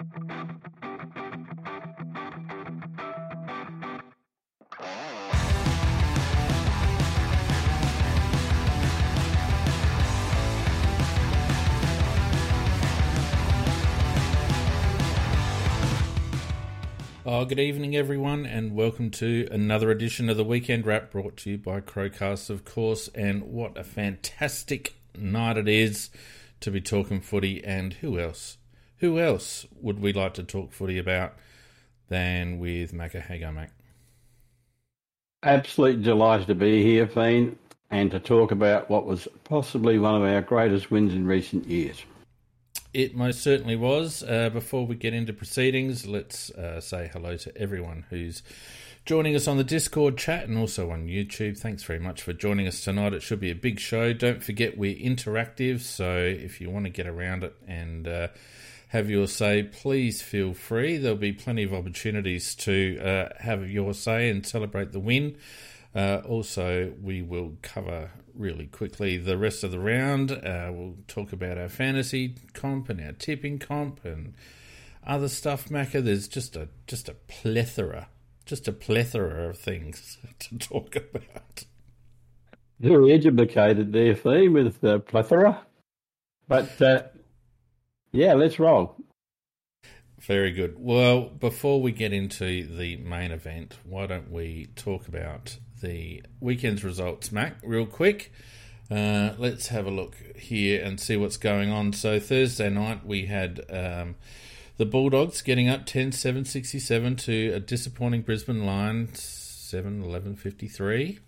Oh, good evening, everyone, and welcome to another edition of the Weekend Wrap brought to you by Crowcast, of course. And what a fantastic night it is to be talking footy. And who else? Who else would we like to talk footy about than with Macca Hagar, Mac? Absolutely delighted to be here, Fiend, and to talk about what was possibly one of our greatest wins in recent years. It most certainly was. Uh, before we get into proceedings, let's uh, say hello to everyone who's joining us on the Discord chat and also on YouTube. Thanks very much for joining us tonight. It should be a big show. Don't forget we're interactive, so if you want to get around it and uh, have your say, please feel free. There'll be plenty of opportunities to uh, have your say and celebrate the win. Uh, also, we will cover really quickly the rest of the round. Uh, we'll talk about our fantasy comp and our tipping comp and other stuff. Macca, there's just a just a plethora, just a plethora of things to talk about. Very educated there, Fee, with the plethora. But uh, yeah, let's roll. Very good. Well, before we get into the main event, why don't we talk about the weekend's results, Mac, real quick. Uh, let's have a look here and see what's going on. So, Thursday night we had um, the Bulldogs getting up 10 7 67 to a disappointing Brisbane Lions 7 11 53.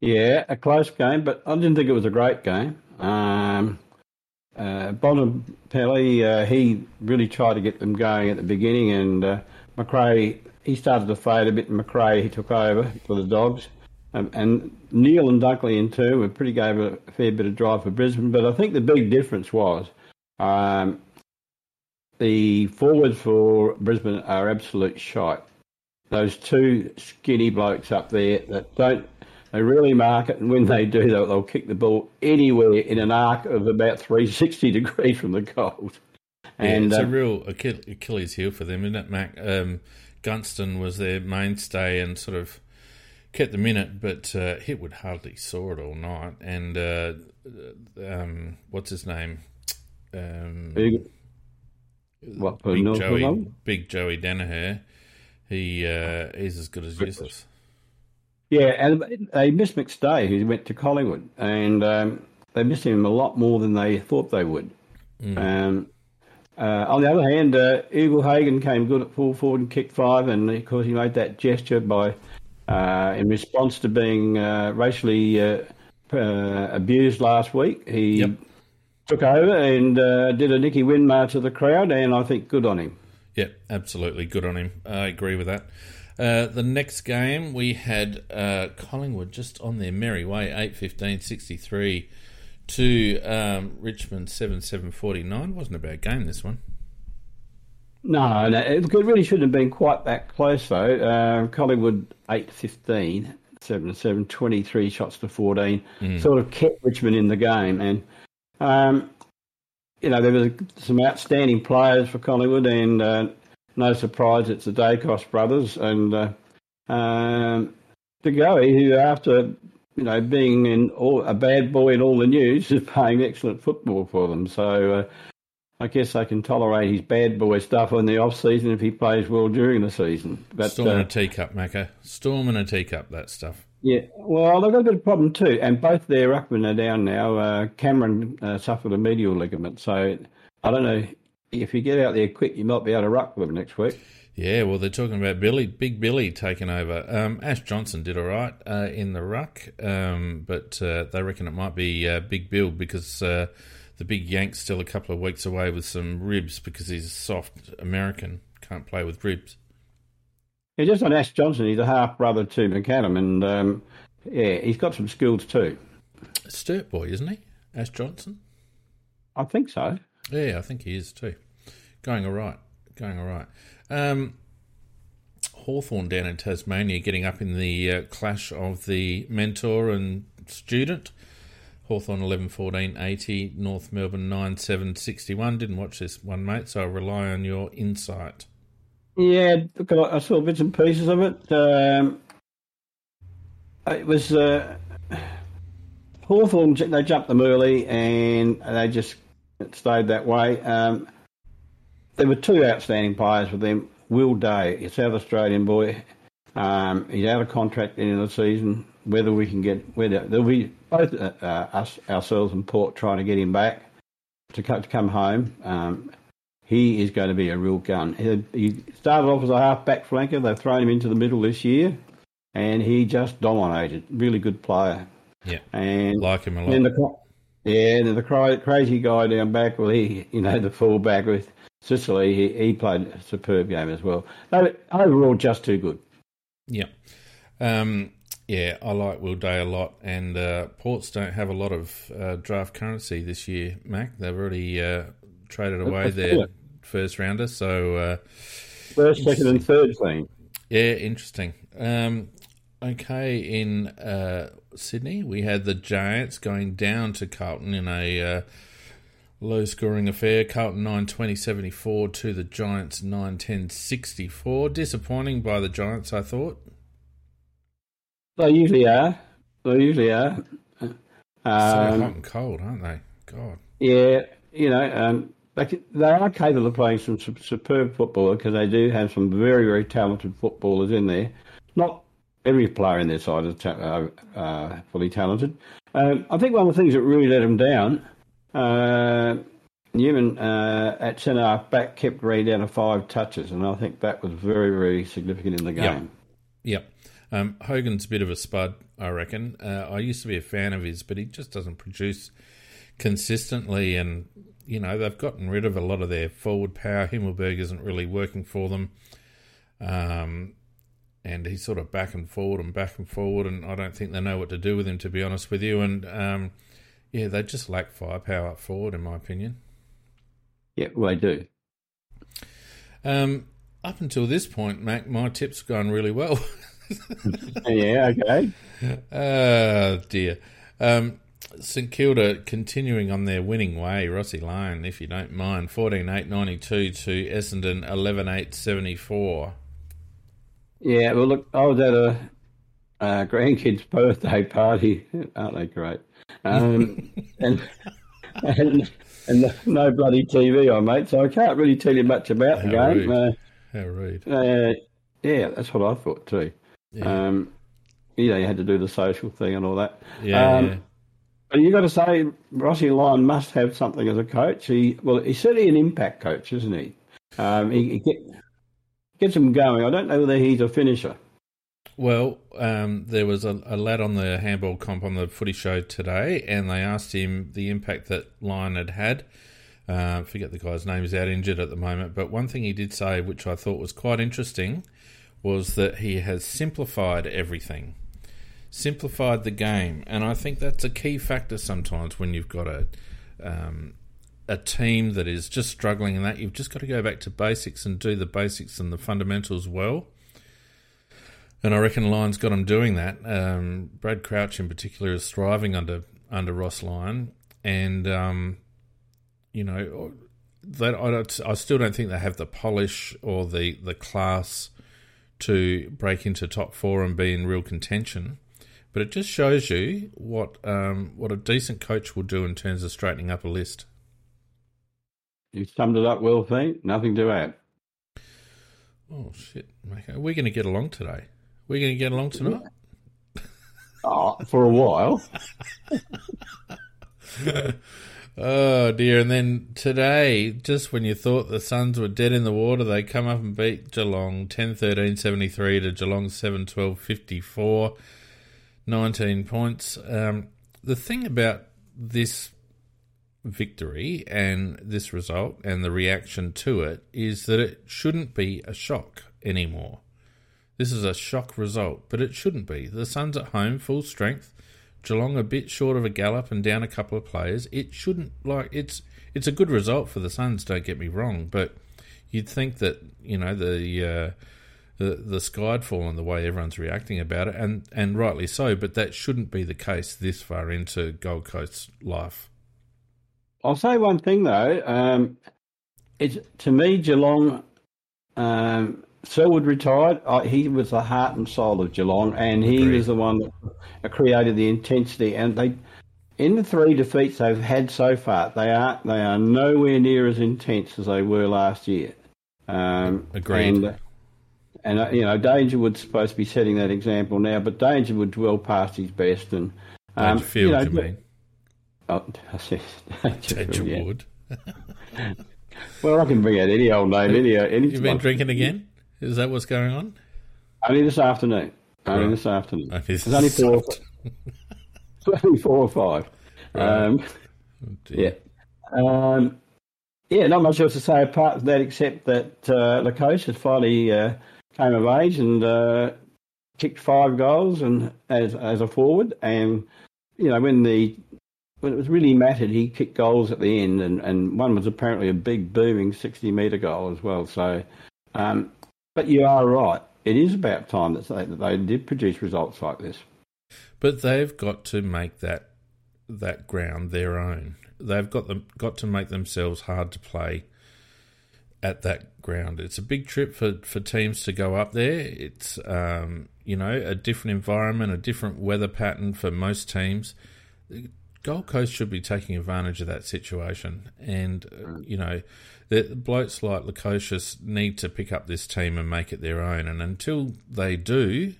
Yeah, a close game, but I didn't think it was a great game. Um, uh, uh, he really tried to get them going at the beginning, and uh, Macrae he started to fade a bit. And Macrae he took over for the Dogs, um, and Neale and Dunkley in turn were pretty gave a fair bit of drive for Brisbane. But I think the big difference was um, the forwards for Brisbane are absolute shite. Those two skinny blokes up there that don't they really mark it, and when they do, they'll, they'll kick the ball anywhere in an arc of about 360 degrees from the goal. And yeah, it's uh, a real Achilles heel for them, isn't it, Mac? Um, Gunston was their mainstay and sort of kept them in it, but uh, Hipwood hardly saw it all night. And uh, um, what's his name? Um, big, what, big Joey, big Joey Daniher. He uh, he's as good as useless. Yeah, and they missed McStay, who went to Collingwood, and um, they missed him a lot more than they thought they would. Mm. Um, uh, on the other hand, uh, Ugle-Hagan came good at full forward and kicked five, and of course he made that gesture by uh, in response to being uh, racially uh, uh, abused last week. He yep. took over and did a Nicky Winmar to the crowd, and I think good on him. Yeah, absolutely good on him. I agree with that. The next game we had Collingwood just on their merry way, 8 15 63 to um, Richmond seven seven forty nine. Wasn't a bad game this one. No, no, it really shouldn't have been quite that close though. Uh, Collingwood 8 15, 7 7, 23 shots to 14, mm. sort of kept Richmond in the game. And, um, you know, there was some outstanding players for Collingwood, and uh, no surprise it's the Daicos brothers and uh, um, who after you know, being in all, a bad boy in all the news is playing excellent football for them. So uh, I guess they can tolerate his bad boy stuff in the off season if he plays well during the season. But, Storm uh, in a teacup, Macca. Storm in a teacup, that stuff. Yeah, well, they've got a bit of problem too, and both their ruckmen are down now. Uh, Cameron uh, suffered a medial ligament, so I don't know if you get out there quick, you might be able to ruck with them next week. Yeah, well, they're talking about Billy, Big Billy taking over. Um, Ash Johnson did all right uh, in the ruck, um, but uh, they reckon it might be uh, Big Bill because uh, the big Yank's still a couple of weeks away with some ribs because he's a soft American, can't play with ribs. Yeah, just on Ash Johnson, he's a half brother to McAdam, and um, yeah, he's got some skills too. Sturt boy, isn't he? Ash Johnson? I think so. Yeah, I think he is too. Going all right. Going all right. Um, Hawthorn down in Tasmania getting up in the uh, clash of the mentor and student. Hawthorn 11 14 80, North Melbourne 9 7 61. Didn't watch this one, mate, so I rely on your insight. Yeah, look, I saw bits and pieces of it. Um, it was uh, Hawthorn, they jumped them early and they just stayed that way. Um, there were two outstanding players with them. Will Day, a South Australian boy, um, he's out of contract at the end of the season. Whether we can get, whether there'll be both uh, uh, us, ourselves and Port trying to get him back to, to come home. Um, he is going to be a real gun. He, he started off as a half-back flanker. They've thrown him into the middle this year, and he just dominated. Really good player. Yeah, and like him a lot. The, yeah, and the crazy guy down back, well, he, you know, the fullback with Sicily, he, he played a superb game as well. Overall, just too good. Yeah. Um, yeah, I like Will Day a lot, and uh, Ports don't have a lot of uh, draft currency this year, Mac. They've already uh, traded away their first rounder, so uh, first, second, and third team. Yeah, interesting. Um, okay, in uh, Sydney, we had the Giants going down to Carlton in a uh, low scoring affair. Carlton 9 20 74 to the Giants 9 10 64. Disappointing by the Giants, I thought. They usually are. They usually are. Um, so hot and cold, aren't they? God. Yeah, you know, um, they, they are capable of playing some superb football because they do have some very, very talented footballers in there. Not every player in their side is ta- uh, uh, fully talented. Um, I think one of the things that really let them down, uh, Newman uh, at centre half back kept Reed down to five touches, and I think that was very, very significant in the game. Yep. yep. Um, Hogan's a bit of a spud, I reckon. Uh, I used to be a fan of his, but he just doesn't produce consistently, and you know they've gotten rid of a lot of their forward power. Himmelberg isn't really working for them. Um, and he's sort of back and forward and back and forward, and I don't think they know what to do with him, to be honest with you. And um, yeah, they just lack firepower up forward, in my opinion. Yeah, well, they do. Um, up until this point, Mac, my tips gone really well. yeah, okay. Oh, dear. Um, St Kilda continuing on their winning way. Rossi Lyon, if you don't mind, 14 8 92 to Essendon 11 8 74. Yeah, well, look, I was at a, a grandkid's birthday party. Aren't they great? Um, and and, and no bloody TV on, mate, so I can't really tell you much about How the game. Rude. Uh, How rude. Uh, yeah, that's what I thought too. Yeah. Um, you know, you had to do the social thing and all that. Yeah, um, yeah. But you got to say, Rossi Lyon must have something as a coach. He well, he's certainly an impact coach, isn't he? Um, he, he get, gets him going. I don't know whether he's a finisher. Well, um, there was a, a, lad on the handball comp on the footy show today, and they asked him the impact that Lyon had had. Uh, forget the guy's name; he's out injured at the moment. But one thing he did say, which I thought was quite interesting, was that he has simplified everything, simplified the game, and I think that's a key factor sometimes when you've got a um, a team that is just struggling in that you've just got to go back to basics and do the basics and the fundamentals well. And I reckon Lyon's got him doing that. Um, Brad Crouch, in particular, is thriving under under Ross Lyon, and um, you know that I, I still don't think they have the polish or the the class to break into top four and be in real contention. But it just shows you what um, what a decent coach will do in terms of straightening up a list. You summed it up well, Pete. Nothing to add. Oh shit! Going to get along today? We're going to get along tonight. Oh, for a while. oh dear! And then today, just when you thought the Suns were dead in the water, they come up and beat Geelong 10-13, 73 to Geelong 7-12, 54, 19 points. Um, the thing about this victory and this result and the reaction to it is that it shouldn't be a shock anymore. This is a shock result, but it shouldn't be. The Suns at home, full strength. Geelong a bit short of a gallop and down a couple of players. It shouldn't like it's it's a good result for the Suns. Don't get me wrong, but you'd think that you know the uh, the the sky had the way everyone's reacting about it, and and rightly so. But that shouldn't be the case this far into Gold Coast life. I'll say one thing though. Um, it's to me Geelong. Um, Selwood retired. Uh, he was the heart and soul of Geelong, and he Agreed. was the one that created the intensity. And they, in the three defeats they've had so far, they are they are nowhere near as intense as they were last year. Um, Agreed. And, and uh, you know, Dangerwood's supposed to be setting that example now, but Dangerwood's well past his best. And um, Dangerfield, you know, you mean? Oh, I said Dangerfield, yeah. Dangerwood. Well, I can bring out any old name, any any. You've been drinking again? Is that what's going on? Only this afternoon. Only Right. this afternoon. Okay, It's only four. only four or five. Right. Um, Oh, yeah. Um, yeah, not much else to say apart from that, except that uh, Lukosius has finally uh, came of age and uh, kicked five goals and as as a forward, and you know when the when it was really mattered, he kicked goals at the end, and, and one was apparently a big booming sixty metre goal as well. So, um, but you are right; it is about time that they, that they did produce results like this. But they've got to make that that ground their own. They've got them got to make themselves hard to play at that ground. It's a big trip for, for teams to go up there. It's um, you know a different environment, a different weather pattern for most teams. Gold Coast should be taking advantage of that situation, and uh, you know the blokes like Lukosius need to pick up this team and make it their own. And until they do,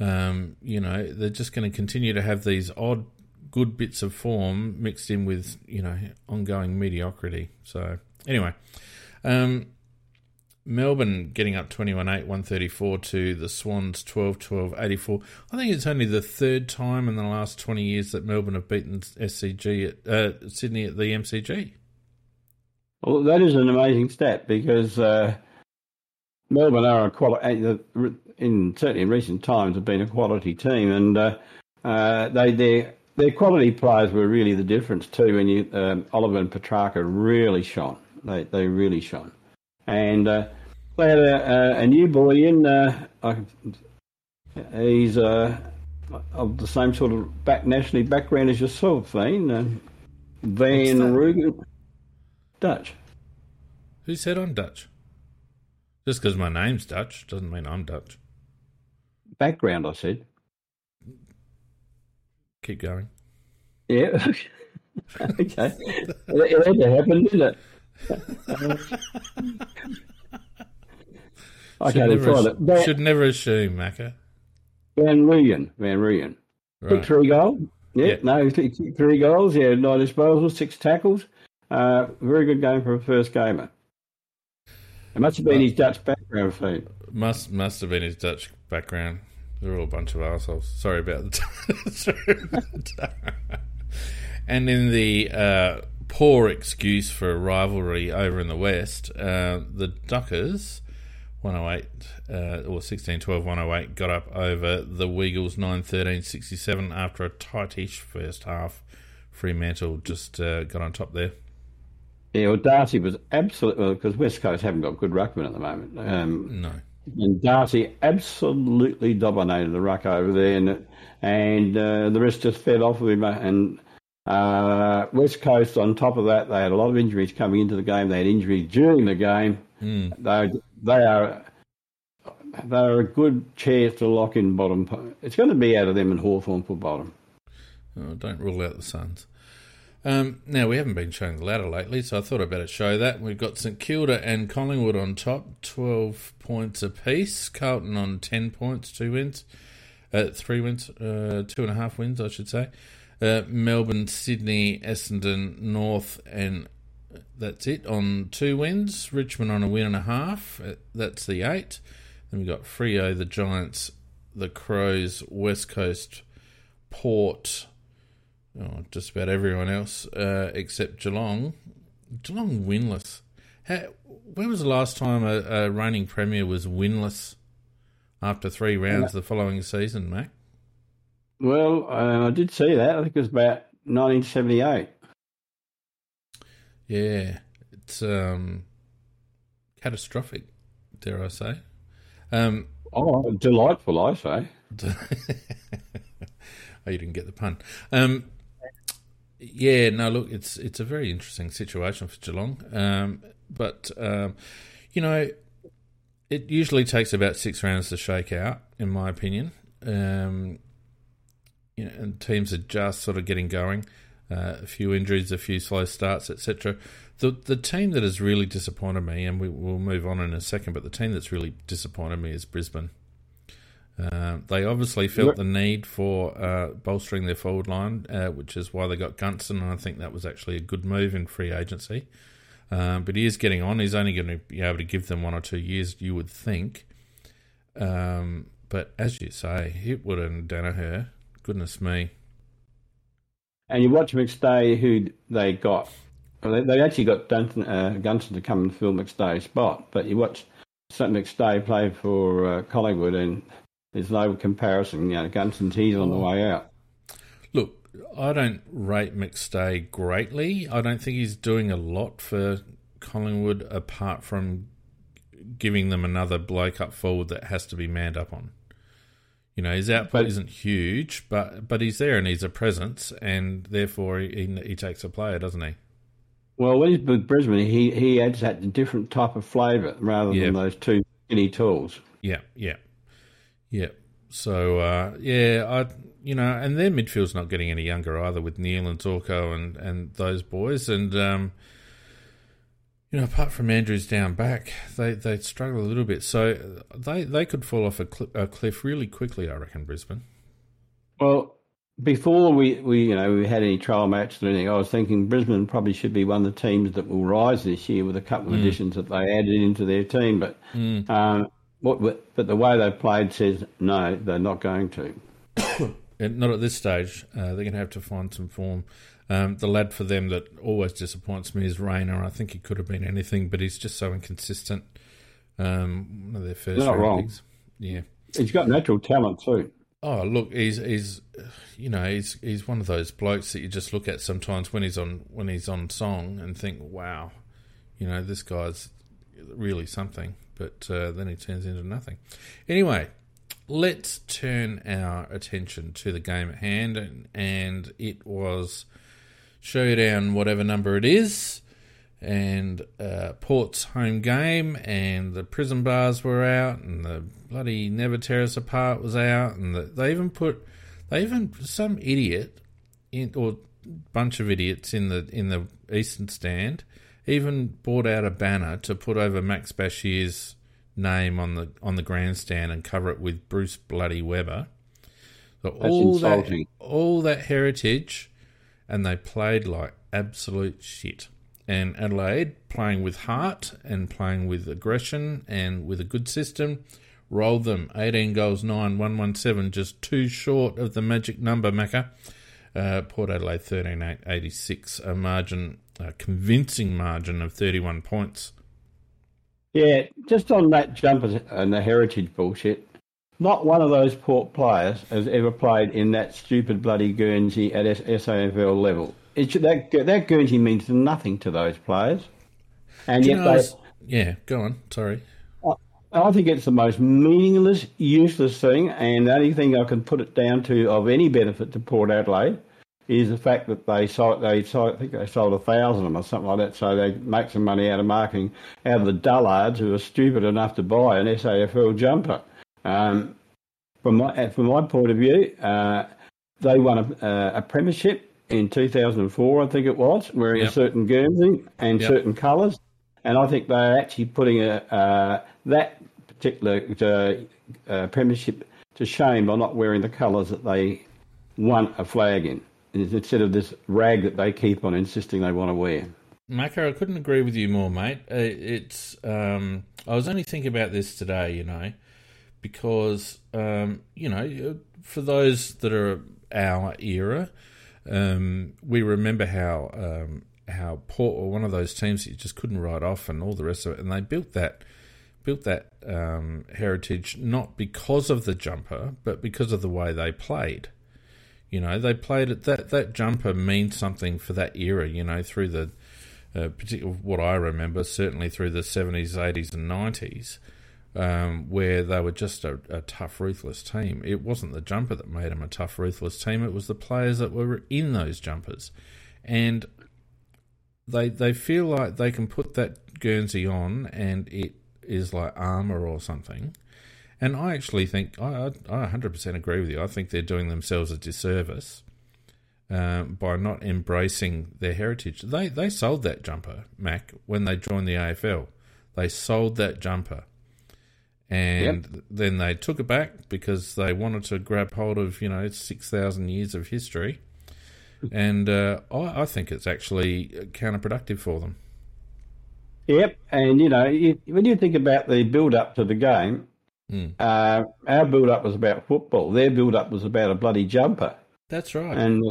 um, you know, they're just going to continue to have these odd, good bits of form mixed in with, you know, ongoing mediocrity. So, anyway, um, Melbourne getting up 21 8, 134 to the Swans 12 12 84. I think it's only the third time in the last 20 years that Melbourne have beaten SCG at uh, Sydney at the MCG. Well, that is an amazing stat because uh, Melbourne are a quality. In certainly in recent times, have been a quality team, and uh, uh, they their their quality players were really the difference too. When you um, Oliver and Petrarca really shone, they they really shone, and uh, they had a, a, a new boy in. Uh, I, he's uh, of the same sort of back nationally background as yourself, Van. Uh, Van? Rooyen, Dutch. Who said I'm Dutch? Just because my name's Dutch doesn't mean I'm Dutch. Background, I said. Keep going. Yeah. okay. It had to happen, didn't it? Okay, should, never, it. Van, should never assume, Macca. Van Rooyen. Van Rooyen. Right. three goals. Yeah, Yeah. no, he three goals. Yeah, nine disposals, six tackles. Uh, very good game for a first gamer. It must have been his Dutch background feed. Must must have been his Dutch background. They're all a bunch of assholes. Sorry about the. Sorry about the and in the uh, poor excuse for a rivalry over in the West, uh, the Duckers, 108 uh, or 16 12 108, got up over the Weagles 9 13 67 after a tightish first half. Fremantle just uh, got on top there. Yeah, well, Darcy was absolutely because West Coast haven't got good ruckmen at the moment. Um, No. And Darcy absolutely dominated the ruck over there, and and uh, the rest just fed off of him. And uh, West Coast, on top of that, they had a lot of injuries coming into the game. They had injuries during the game. Mm. They they are they are a good chance to lock in bottom. It's going to be out of them and Hawthorn for bottom. Oh, don't rule out the Suns. Um, now, we haven't been showing the ladder lately, so I thought I'd better show that. We've got St Kilda and Collingwood on top, 12 points apiece. Carlton on 10 points, two wins. Uh, three wins, uh, two and a half wins, I should say. Uh, Melbourne, Sydney, Essendon, North, and that's it on two wins. Richmond on a win and a half. Uh, That's the eight. Then we've got Freo, the Giants, the Crows, West Coast, Port, oh, just about everyone else uh, except Geelong. Geelong winless. How, when was the last time a, a reigning premier was winless after three rounds the following season, Mac? Well, I did see that. I think it was about 1978. Yeah, it's um, catastrophic, dare I say. Um, oh, delightful, I say. oh, you didn't get the pun. Um, yeah, no, look, it's it's a very interesting situation for Geelong, um, but um, you know, it usually takes about six rounds to shake out, in my opinion. Um, you know, and teams are just sort of getting going. Uh, a few injuries, a few slow starts, etc. The the team that has really disappointed me, and we will move on in a second, but the team that's really disappointed me is Brisbane. Uh, they obviously felt the need for uh, bolstering their forward line, uh, which is why they got Gunston, and I think that was actually a good move in free agency. Um, but he is getting on. He's only going to be able to give them one or two years, you would think. Um, but as you say, Hipwood and Daniher, goodness me. And you watch McStay, who they got. Well, they, they, actually got Dunton, uh, Gunston to come and fill McStay's spot, but you watch McStay play for uh, Collingwood, and there's no comparison. You know, Gunston's he's on the way out. Look, I don't rate McStay greatly. I don't think he's doing a lot for Collingwood apart from giving them another bloke up forward that has to be manned up on. You know, his output but, isn't huge, but but he's there and he's a presence, and therefore he, he takes a player, doesn't he? Well, when he's with Brisbane, he he adds that different type of flavour rather than those two skinny tools. Yeah, yeah, yeah. So uh, yeah, I you know, and their midfield's not getting any younger either with Neale and Zorko and and those boys, and um, you know, apart from Andrews down back, they they struggle a little bit. So they they could fall off a, cl- a cliff really quickly, I reckon, Brisbane. Well, before we, we you know we had any trial matches or anything, I was thinking Brisbane probably should be one of the teams that will rise this year with a couple of mm. additions that they added into their team. But mm. um, what, but the way they've played says no, they're not going to. not at this stage. Uh, they're going to have to find some form. Um, the lad for them that always disappoints me is Rayner. I think he could have been anything, but he's just so inconsistent. Um, one of their first not wrong. Picks. Yeah, he's got natural talent too. Oh, look, he's he's you know he's he's one of those blokes that you just look at sometimes when he's on when he's on song and think, wow, you know this guy's really something. But uh, then he turns into nothing. Anyway, let's turn our attention to the game at hand, and, and it was showdown, whatever number it is, and uh, Port's home game, and the prison bars were out, and the bloody Never Tear Us Apart was out, and the, they even put, they even some idiot, in, or bunch of idiots in the in the Eastern Stand, even bought out a banner to put over Max Basheer's name on the on the grandstand and cover it with Bruce Bloody Weber. So all insulting. that all that heritage, and they played like absolute shit. And Adelaide playing with heart and playing with aggression and with a good system rolled them 18 goals 9 117 just too short of the magic number Macca. Uh, Port Adelaide 13 8 86 a margin a convincing margin of 31 points yeah, just on that jumper and the heritage bullshit, not one of those port players has ever played in that stupid bloody Guernsey at SAFL level. It, that that Guernsey means nothing to those players, and yet they. Yeah, go on. Sorry. I think it's the most meaningless, useless thing, and the only thing I can put it down to of any benefit to Port Adelaide is the fact that they sold, they sold, I think they sold a thousand of them or something like that, so they make some money out of marketing out of the dullards who are stupid enough to buy an SAFL jumper. Um, from my from my point of view, uh, they won a, uh, a, premiership in 2004, I think it was, wearing yep. a certain Guernsey and yep. certain colours, and I think they're actually putting a, uh, that particular uh, uh, premiership to shame by not wearing the colours that they won a flag in instead of this rag that they keep on insisting they want to wear. Macca, I couldn't agree with you more, mate. Uh, it's um, I was only thinking about this today, you know, because um, you know, for those that are our era, um, we remember how um, how Port were one of those teams that you just couldn't write off, and all the rest of it, and they built that built that um, heritage not because of the jumper, but because of the way they played. You know, they played it. That that jumper means something for that era. You know, through the uh, particular what I remember, certainly through the seventies, eighties, and nineties. Um, where they were just a, a, tough, ruthless team. It wasn't the jumper that made them a tough, ruthless team. It was the players that were in those jumpers, and they they feel like they can put that Guernsey on, and it is like armor or something. And I actually think I, I 100% agree with you. I think they're doing themselves a disservice um, by not embracing their heritage. They they sold that jumper, Mac, when they joined the AFL. They sold that jumper and yep. then they took it back because they wanted to grab hold of you know six thousand years of history, and uh, I, I, think it's actually counterproductive for them. Yep, and you know you, when you think about the build up to the game, mm. uh, our build up was about football. Their build up was about a bloody jumper. That's right, and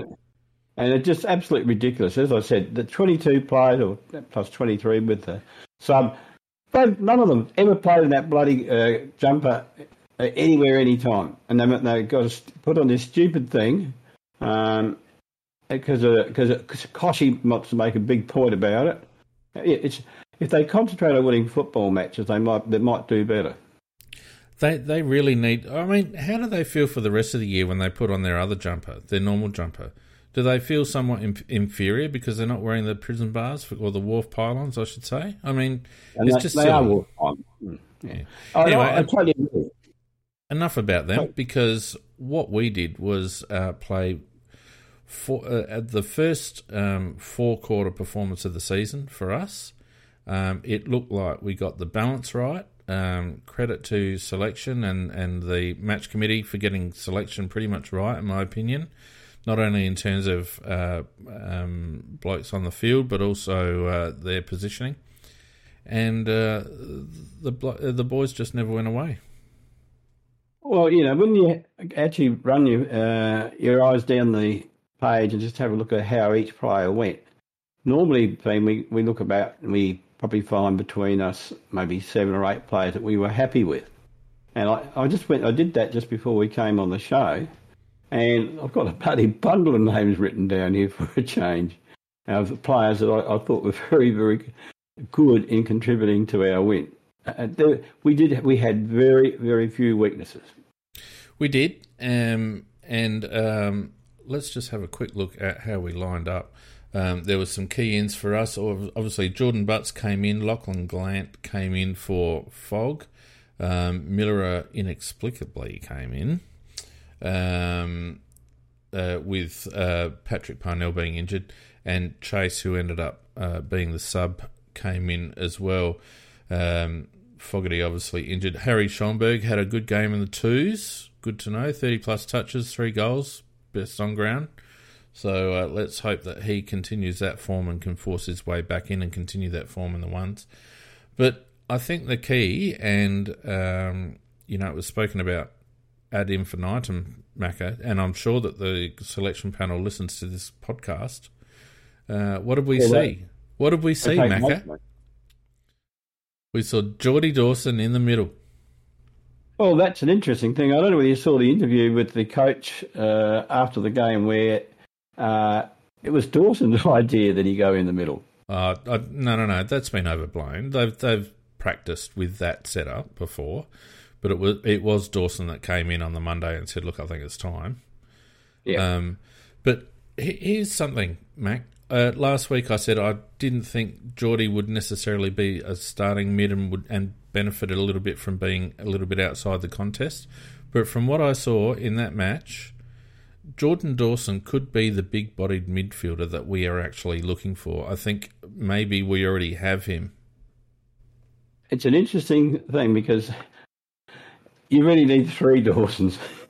and it's just absolutely ridiculous. As I said, the twenty two players or plus twenty three with the sub They've, none of them ever played in that bloody uh, jumper uh, anywhere, anytime. And they, they got to put on this stupid thing um, because because Kochie wants to make a big point about it. It's if they concentrate on winning football matches, they might they might do better. They they really need. I mean, how do they feel for the rest of the year when they put on their other jumper, their normal jumper? Do they feel somewhat inf- inferior because they're not wearing the prison bars for, or the wharf pylons? I should say. I mean, and it's they, just they silly. are wharf pylons. Mm, yeah. Oh, anyway, I, I totally agree. enough about them because what we did was uh, play for uh, the first um, four quarter performance of the season for us. Um, it looked like we got the balance right. Um, credit to selection and, and the match committee for getting selection pretty much right, in my opinion not only in terms of uh, um, blokes on the field, but also uh, their positioning. And uh, the the boys just never went away. Well, you know, when you actually run your uh, your eyes down the page and just have a look at how each player went, normally we we look about and we probably find between us maybe seven or eight players that we were happy with. And I, I just went, I did that just before we came on the show, and I've got a bloody bundle of names written down here for a change of players that I, I thought were very, very good in contributing to our win. Uh, there, we did. We had very, very few weaknesses. We did, um, and um, let's just have a quick look at how we lined up. Um, there were some key ins for us. Obviously, Jordon Butts came in. Lachlan Gollant came in for Fog. Um, Miller inexplicably came in um, uh, with uh, Patrick Parnell being injured, and Chayce, who ended up uh, being the sub, came in as well. Um, Fogarty obviously injured. Harry Schoenberg had a good game in the twos. Good to know. 30 plus touches, three goals, best on ground. So uh, let's hope that he continues that form and can force his way back in and continue that form in the ones. But I think the key, and um, you know, it was spoken about ad infinitum, Macca, and I'm sure that the selection panel listens to this podcast. Uh, what did we yeah, see? What did we see, okay, Macca? We saw Geordie Dawson in the middle. Well, that's an interesting thing. I don't know whether you saw the interview with the coach uh, after the game where uh, it was Dawson's idea that he go in the middle. Uh, I, no, no, no. That's been overblown. They've they've practiced with that setup before. But it was it was Dawson that came in on the Monday and said, "Look, I think it's time." Yeah. Um, but here's something, Mac. Uh, last week I said I didn't think Geordie would necessarily be a starting mid and would and benefited a little bit from being a little bit outside the contest. But from what I saw in that match, Jordan Dawson could be the big bodied midfielder that we are actually looking for. I think maybe we already have him. It's an interesting thing because you really need three Dawsons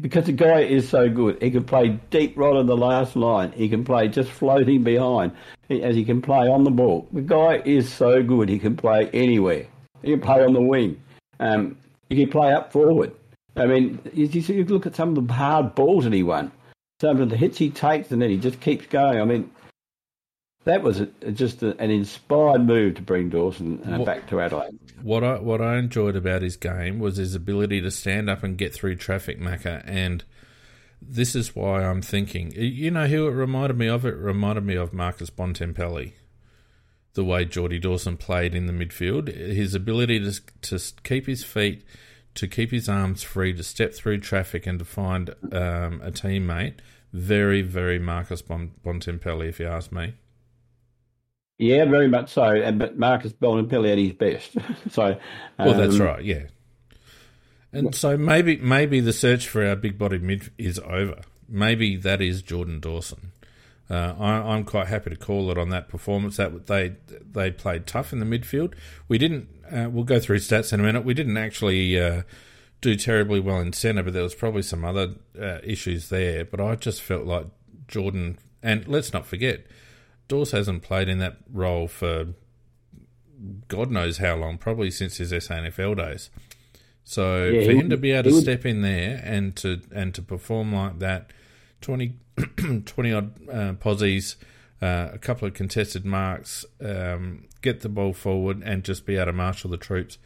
because the guy is so good. He can play deep right on the last line. He can play just floating behind, as he can play on the ball. The guy is so good. He can play anywhere. He can play on the wing. Um, he can play up forward. I mean, you, you look at some of the hard balls that he won. Some of the hits he takes, and then he just keeps going. I mean, that was a, just a, an inspired move to bring Dawson uh, what, back to Adelaide. What I what I enjoyed about his game was his ability to stand up and get through traffic, Macca, and this is why I'm thinking. You know who it reminded me of? It reminded me of Marcus Bontempelli. the way Geordie Dawson played in the midfield. His ability to to keep his feet, to keep his arms free, to step through traffic, and to find um, a teammate. Very, very Marcus bon- Bontempelli, if you ask me. Yeah, very much so. And but Marcus Bontempelli at his best. so, um, well, that's um, right. Yeah. And so maybe maybe the search for our big body mid is over. Maybe that is Jordan Dawson. Uh, I, am quite happy to call it on that performance. That they they played tough in the midfield. We didn't. Uh, we'll go through stats in a minute. We didn't actually uh, do terribly well in centre, but there was probably some other uh, issues there. But I just felt like Jordan, and let's not forget, Dawes hasn't played in that role for God knows how long, probably since his SANFL days. So yeah, for him to be able to would, step in there and to and to perform like that, 20, 20 odd uh, posies, uh, a couple of contested marks, um, get the ball forward, and just be able to marshal the troops.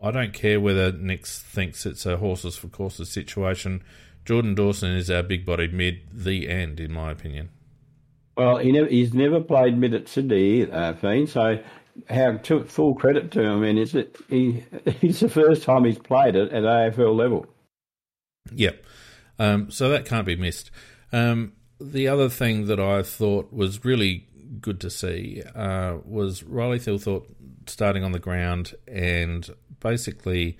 I don't care whether Nick thinks it's a horses for courses situation. Jordan Dawson is our big-bodied mid. The end, in my opinion. Well, he never, he's never played mid at Sydney, uh, Fiend, so have to, full credit to him. Mean, it's a, he, it's the first time he's played it at AFL level. Yep. Um, so that can't be missed. Um, the other thing that I thought was really good to see uh, was Riley Thilthorpe starting on the ground and basically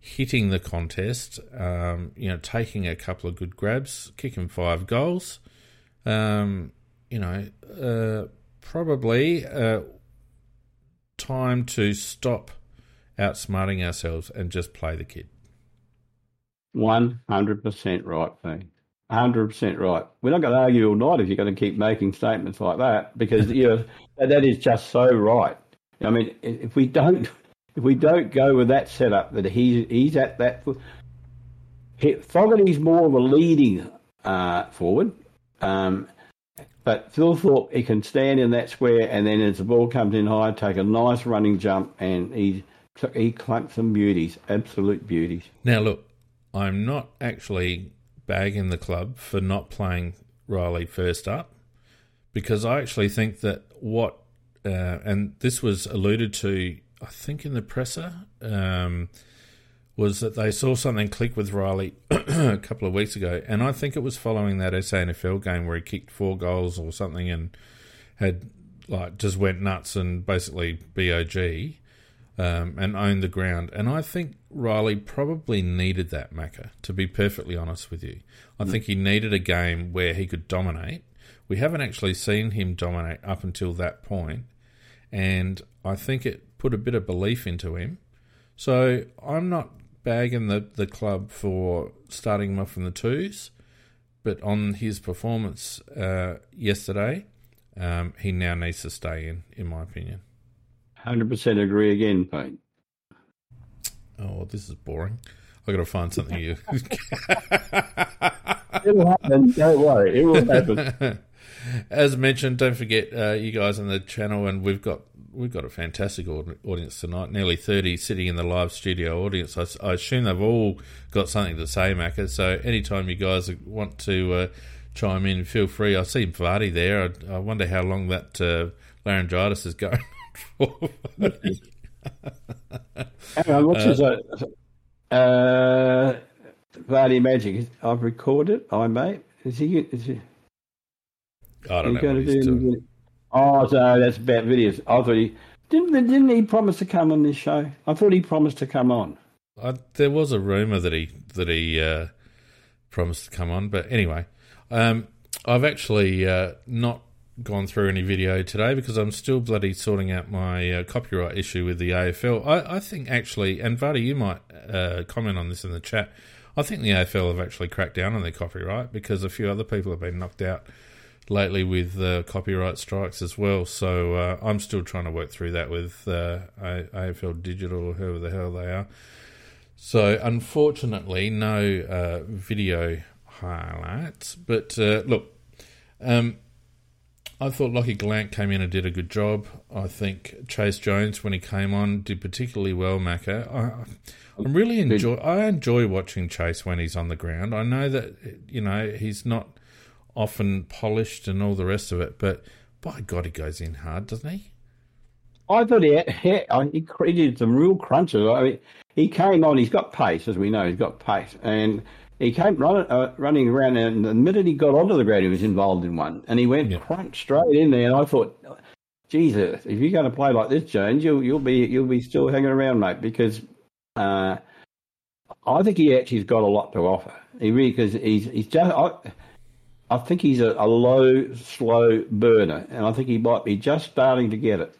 hitting the contest, um, you know, taking a couple of good grabs, kicking five goals. Um, you know, uh, probably uh, time to stop outsmarting ourselves and just play the kid. 100% right, Fee. 100% right. We're not going to argue all night if you're going to keep making statements like that because you that is just so right. I mean, if we don't if we don't go with that setup that he's he's at that Fogarty's more of a leading uh, forward. Um, but Thilthorpe, he can stand in that square, and then as the ball comes in high, take a nice running jump, and he he clunked some beauties, absolute beauties. Now look, I'm not actually bagging the club for not playing Riley first up, because I actually think that what, uh, and this was alluded to, I think in the presser. Um, was that they saw something click with Riley a couple of weeks ago, and I think it was following that SANFL game where he kicked four goals or something and had like just went nuts and basically bog um, and owned the ground. And I think Riley probably needed that Macca. To be perfectly honest with you, I mm. think he needed a game where he could dominate. We haven't actually seen him dominate up until that point, and I think it put a bit of belief into him. So I'm not bagging the, the club for starting him off in the twos, but on his performance uh, yesterday, um, he now needs to stay in, in my opinion. 100% agree again, Pete. Oh, this is boring. i got to find something you. It'll happen. Don't worry. It will happen. As mentioned, don't forget uh, you guys on the channel, and we've got we've got a fantastic audience tonight. Nearly thirty sitting in the live studio audience. I, I assume they've all got something to say, Macca. So anytime you guys want to uh, chime in, feel free. I see Vardy there. I, I wonder how long that uh, laryngitis is going for. Hang on, what's his uh, uh, Vardy Magic? I've recorded. I mate. Is he? Is he? I don't know. What he's doing. Oh, so that's about videos. I thought he didn't. Didn't he promise to come on this show? I thought he promised to come on. I, there was a rumor that he that he uh, promised to come on, but anyway, um, I've actually uh, not gone through any video today because I'm still bloody sorting out my uh, copyright issue with the AFL. I, I think actually, and Vardy, you might uh, comment on this in the chat. I think the AFL have actually cracked down on their copyright because a few other people have been knocked out lately with uh, copyright strikes as well. So uh, I'm still trying to work through that with uh, AFL Digital or whoever the hell they are. So unfortunately, no uh, video highlights. But uh, look, um, I thought Lockie Gollant came in and did a good job. I think Chayce Jones, when he came on, did particularly well. Macca, I, I really enjoy. I enjoy watching Chayce when he's on the ground. I know that you know he's not often polished and all the rest of it. But by God, he goes in hard, doesn't he? I thought he, had, he, he did some real crunches. I mean, he came on. He's got pace, as we know. He's got pace, and he came running, uh, running around. And the minute he got onto the ground, he was involved in one, and he went yeah. crunch straight in there. And I thought, Jesus, if you're going to play like this, Jones, you'll you'll be you'll be still hanging around, mate, because uh, I think he actually's got a lot to offer. He really because he's he's just. I, I think he's a, a low, slow burner, and I think he might be just starting to get it.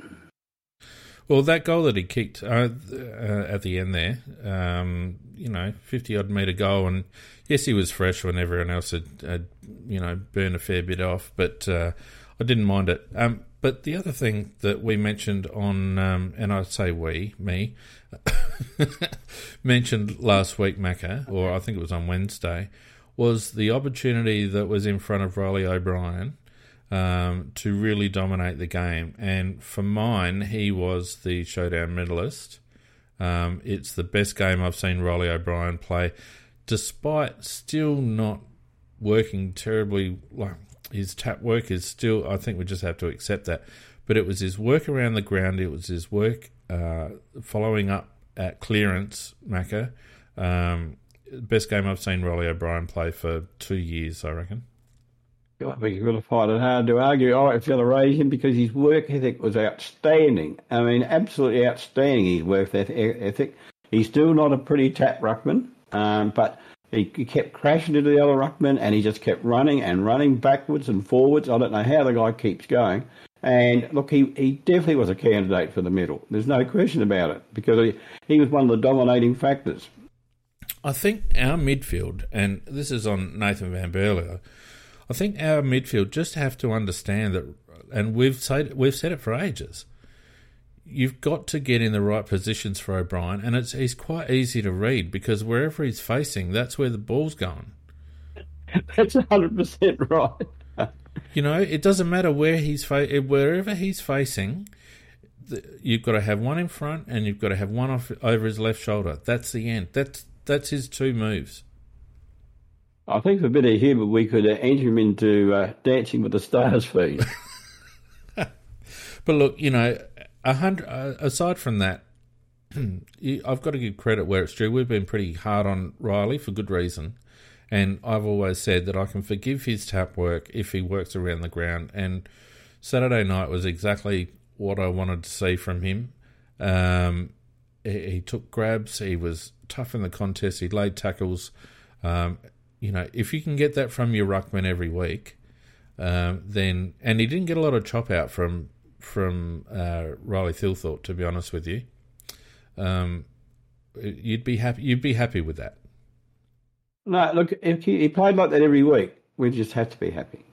Well, that goal that he kicked uh, uh, at the end there, um, you know, 50 odd metre goal, and yes, he was fresh when everyone else had, had you know, burned a fair bit off, but uh, I didn't mind it. Um, but the other thing that we mentioned on, um, and I say we, me, mentioned last week, Macca, or I think it was on Wednesday, was the opportunity that was in front of Riley O'Brien um, to really dominate the game. And for mine, he was the showdown medalist. Um, it's the best game I've seen Riley O'Brien play, despite still not working terribly. Like his tap work is still, I think we just have to accept that. But it was his work around the ground. It was his work uh, following up at clearance, Macca. Um, best game I've seen Riley O'Brien play for two years, I reckon. I think you're going it hard to argue. It's going to raise him because his work ethic was outstanding. I mean, absolutely outstanding. His work ethic. He's still not a pretty tap ruckman, um, but he, he, kept crashing into the other ruckman, and he just kept running and running backwards and forwards. I don't know how the guy keeps going. And look, he, he definitely was a candidate for the medal. There's no question about it because he, he was one of the dominating factors. I think our midfield, and this is on Nathan Van Berlo, I think our midfield just have to understand that, and we've said we've said it for ages. You've got to get in the right positions for O'Brien, and it's he's quite easy to read because wherever he's facing, that's where the ball's going. That's hundred percent right. you know, it doesn't matter where he's fa- eh, wherever he's facing. You've got to have one in front, and you've got to have one off over his left shoulder. That's the end. That's that's his two moves. I think for a bit of humour, we could uh, enter him into uh, Dancing with the Stars feed. but look, you know, a hundred. Uh, aside from that, I've got to give credit where it's due. We've been pretty hard on Riley for good reason, and I've always said that I can forgive his tap work if he works around the ground. And Saturday night was exactly what I wanted to see from him. Um, he, he, took grabs. He was tough in the contest. He laid tackles. Um, you know, if you can get that from your ruckman every week, um, then and he didn't get a lot of chop out from from uh, Riley Thilthorpe, to be honest with you. Um, you'd be happy. You'd be happy with that. No, look, if he, he played like that every week, we just have to be happy.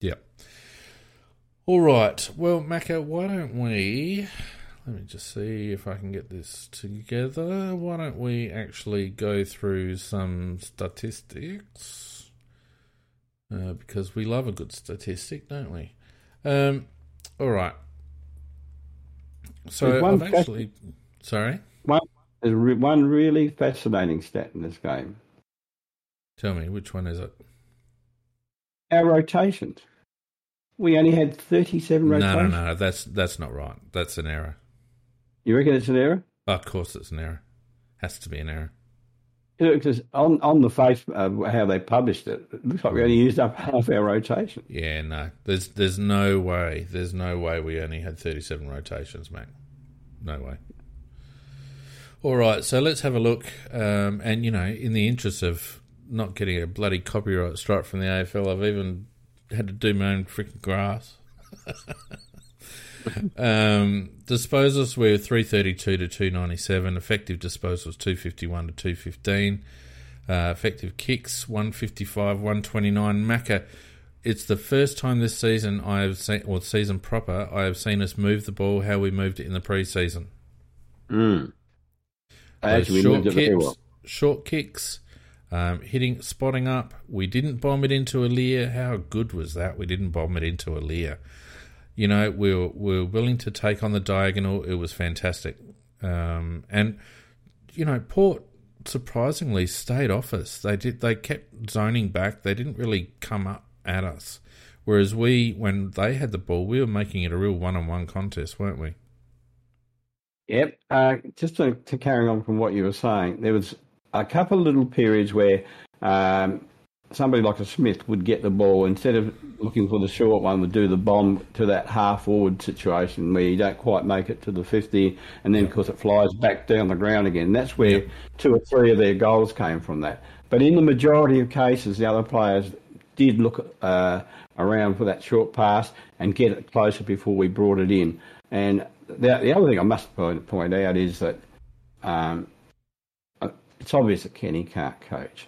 Yep. All right. Well, Macca, why don't we let me just see if I can get this together. Why don't we actually go through some statistics? Uh, because we love a good statistic, don't we? Um, all right. So I've actually. Sorry? One, there's one really fascinating stat in this game. Tell me, which one is it? Our rotations. We only had 37 rotations. No, no, no. That's, that's not right. That's an error. You reckon it's an error? of course, it's an error. Has to be an error. Because on on the face of how they published it, it looks like we only used up half our rotation. Yeah, no, there's there's no way, there's no way we only had 37 rotations, mate. No way. All right, so let's have a look. Um, and you know, in the interest of not getting a bloody copyright strike from the AFL, I've even had to do my own freaking grass. um, disposals were 332 to 297. Effective disposals 251 to 215. Uh, effective kicks 155, 129. Macca, it's the first time this season I have seen, or season proper, I have seen us move the ball how we moved it in the preseason. Mm. Actually, short kicks, well. short kicks, um, hitting, spotting up. We didn't bomb it into a Aliir. How good was that? We didn't bomb it into a Aliir you know, we were, we were willing to take on the diagonal. It was fantastic. Um, and, you know, Port surprisingly stayed off us. They did. They kept zoning back. They didn't really come up at us. Whereas we, when they had the ball, we were making it a real one-on-one contest, weren't we? Yep. Uh, just to, to carry on from what you were saying, there was a couple of little periods where um, somebody like a Smith would get the ball instead of looking for the short one, would do the bomb to that half forward situation where you don't quite make it to the 50, and then, of course, it flies back down the ground again. That's where two or three of their goals came from that. But in the majority of cases, the other players did look uh, around for that short pass and get it closer before we brought it in. And the, the other thing I must point out is that um, uh, it's obvious that Kenny can't coach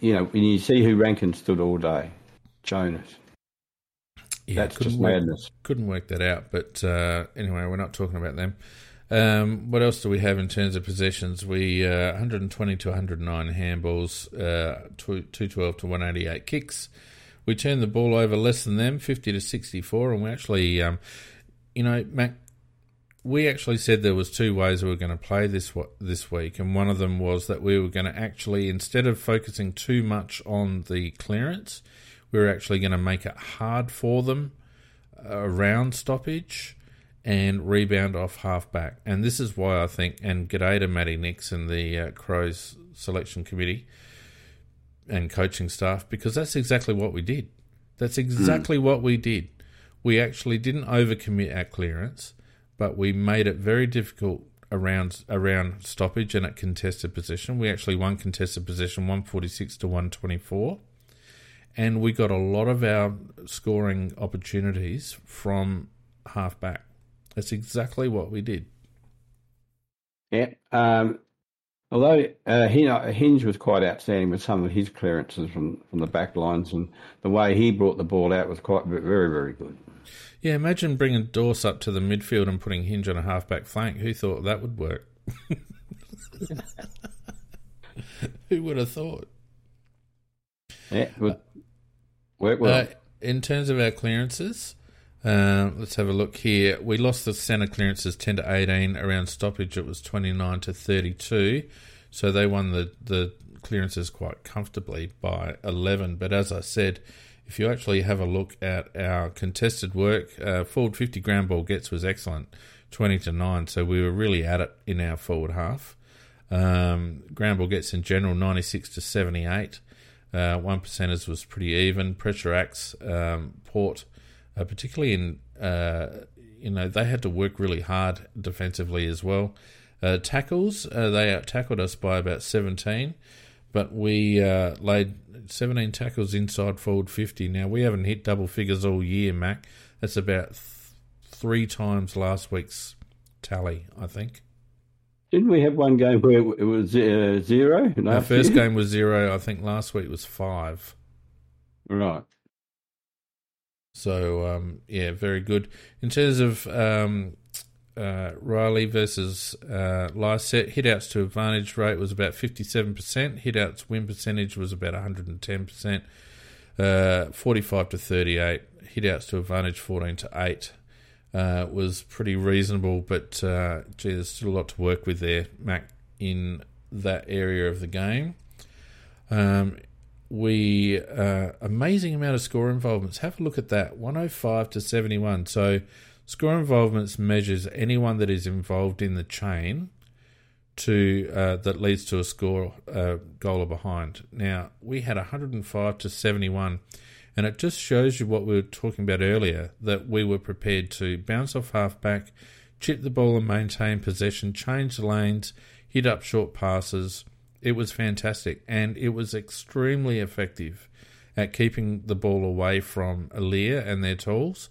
you know, when you see who Rankine stood all day, Jonas. Yeah, That's just work, madness. Couldn't work that out. But uh, anyway, we're not talking about them. Um, what else do we have in terms of possessions? We uh, 120 to 109 handballs, uh, 212 to 188 kicks. We turned the ball over less than them, 50 to 64, and we actually, um, you know, Mac, we actually said there was two ways we were going to play this this week, and one of them was that we were going to actually, instead of focusing too much on the clearance, we were actually going to make it hard for them around stoppage and rebound off half back. And this is why I think, and g'day to Matty Nicks and the uh, Crows selection committee and coaching staff, because that's exactly what we did. That's exactly mm. what we did. We actually didn't overcommit our clearance but we made it very difficult around around stoppage and at contested position. We actually won contested position 146 to 124. And we got a lot of our scoring opportunities from half back. That's exactly what we did. Yeah. Um, although uh, Hinge was quite outstanding with some of his clearances from, from the back lines, and the way he brought the ball out was quite very, very good. Yeah, imagine bringing Dorse up to the midfield and putting Hinge on a halfback flank. Who thought that would work? Who would have thought? Yeah, would work well. Uh, in terms of our clearances, uh, let's have a look here. We lost the centre clearances 10 to 18. Around stoppage, it was 29 to 32. So they won the, the clearances quite comfortably by 11. But as I said, if you actually have a look at our contested work, uh, forward 50 ground ball gets was excellent, 20 to 9. So we were really at it in our forward half. Um, ground ball gets in general 96 to 78. Uh, one percenters was pretty even. Pressure acts, um, Port, uh, particularly in, uh, you know, they had to work really hard defensively as well. Uh, tackles, uh, they out tackled us by about 17, but we uh, laid 17 tackles inside forward 50. Now, we haven't hit double figures all year, Mac. That's about th- three times last week's tally, I think. Didn't we have one game where it was uh, zero? Our first year? game was zero. I think last week was five. Right. So, um, yeah, very good. In terms of um, uh, Riley versus uh. Hitouts to advantage rate was about 57%. Hitouts win percentage was about 110%. Uh, 45 to 38. Hitouts to advantage 14 to 8 uh, was pretty reasonable, but uh, gee, there's still a lot to work with there, Mac, in that area of the game. Um, we uh, amazing amount of score involvements. Have a look at that, 105 to 71. So Score involvements measures anyone that is involved in the chain to uh, that leads to a score uh, goal or behind. Now we had 105 to 71, and it just shows you what we were talking about earlier that we were prepared to bounce off halfback, chip the ball and maintain possession, change lanes, hit up short passes. It was fantastic, and it was extremely effective at keeping the ball away from Aliir and their tools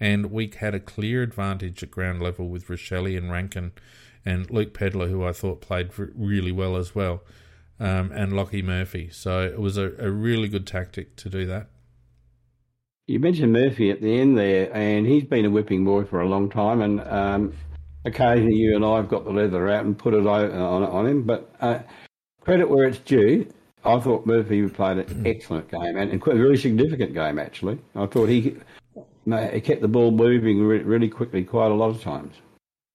and we had a clear advantage at ground level with Rachele and Rankine and Luke Pedlar, who I thought played really well as well, um, and Lockie Murphy. So it was a, a, really good tactic to do that. You mentioned Murphy at the end there, and he's been a whipping boy for a long time, and um, occasionally you and I have got the leather out and put it on, on him, but uh, credit where it's due. I thought Murphy played an excellent game and, and a really significant game, actually. I thought he it kept the ball moving really quickly quite a lot of times.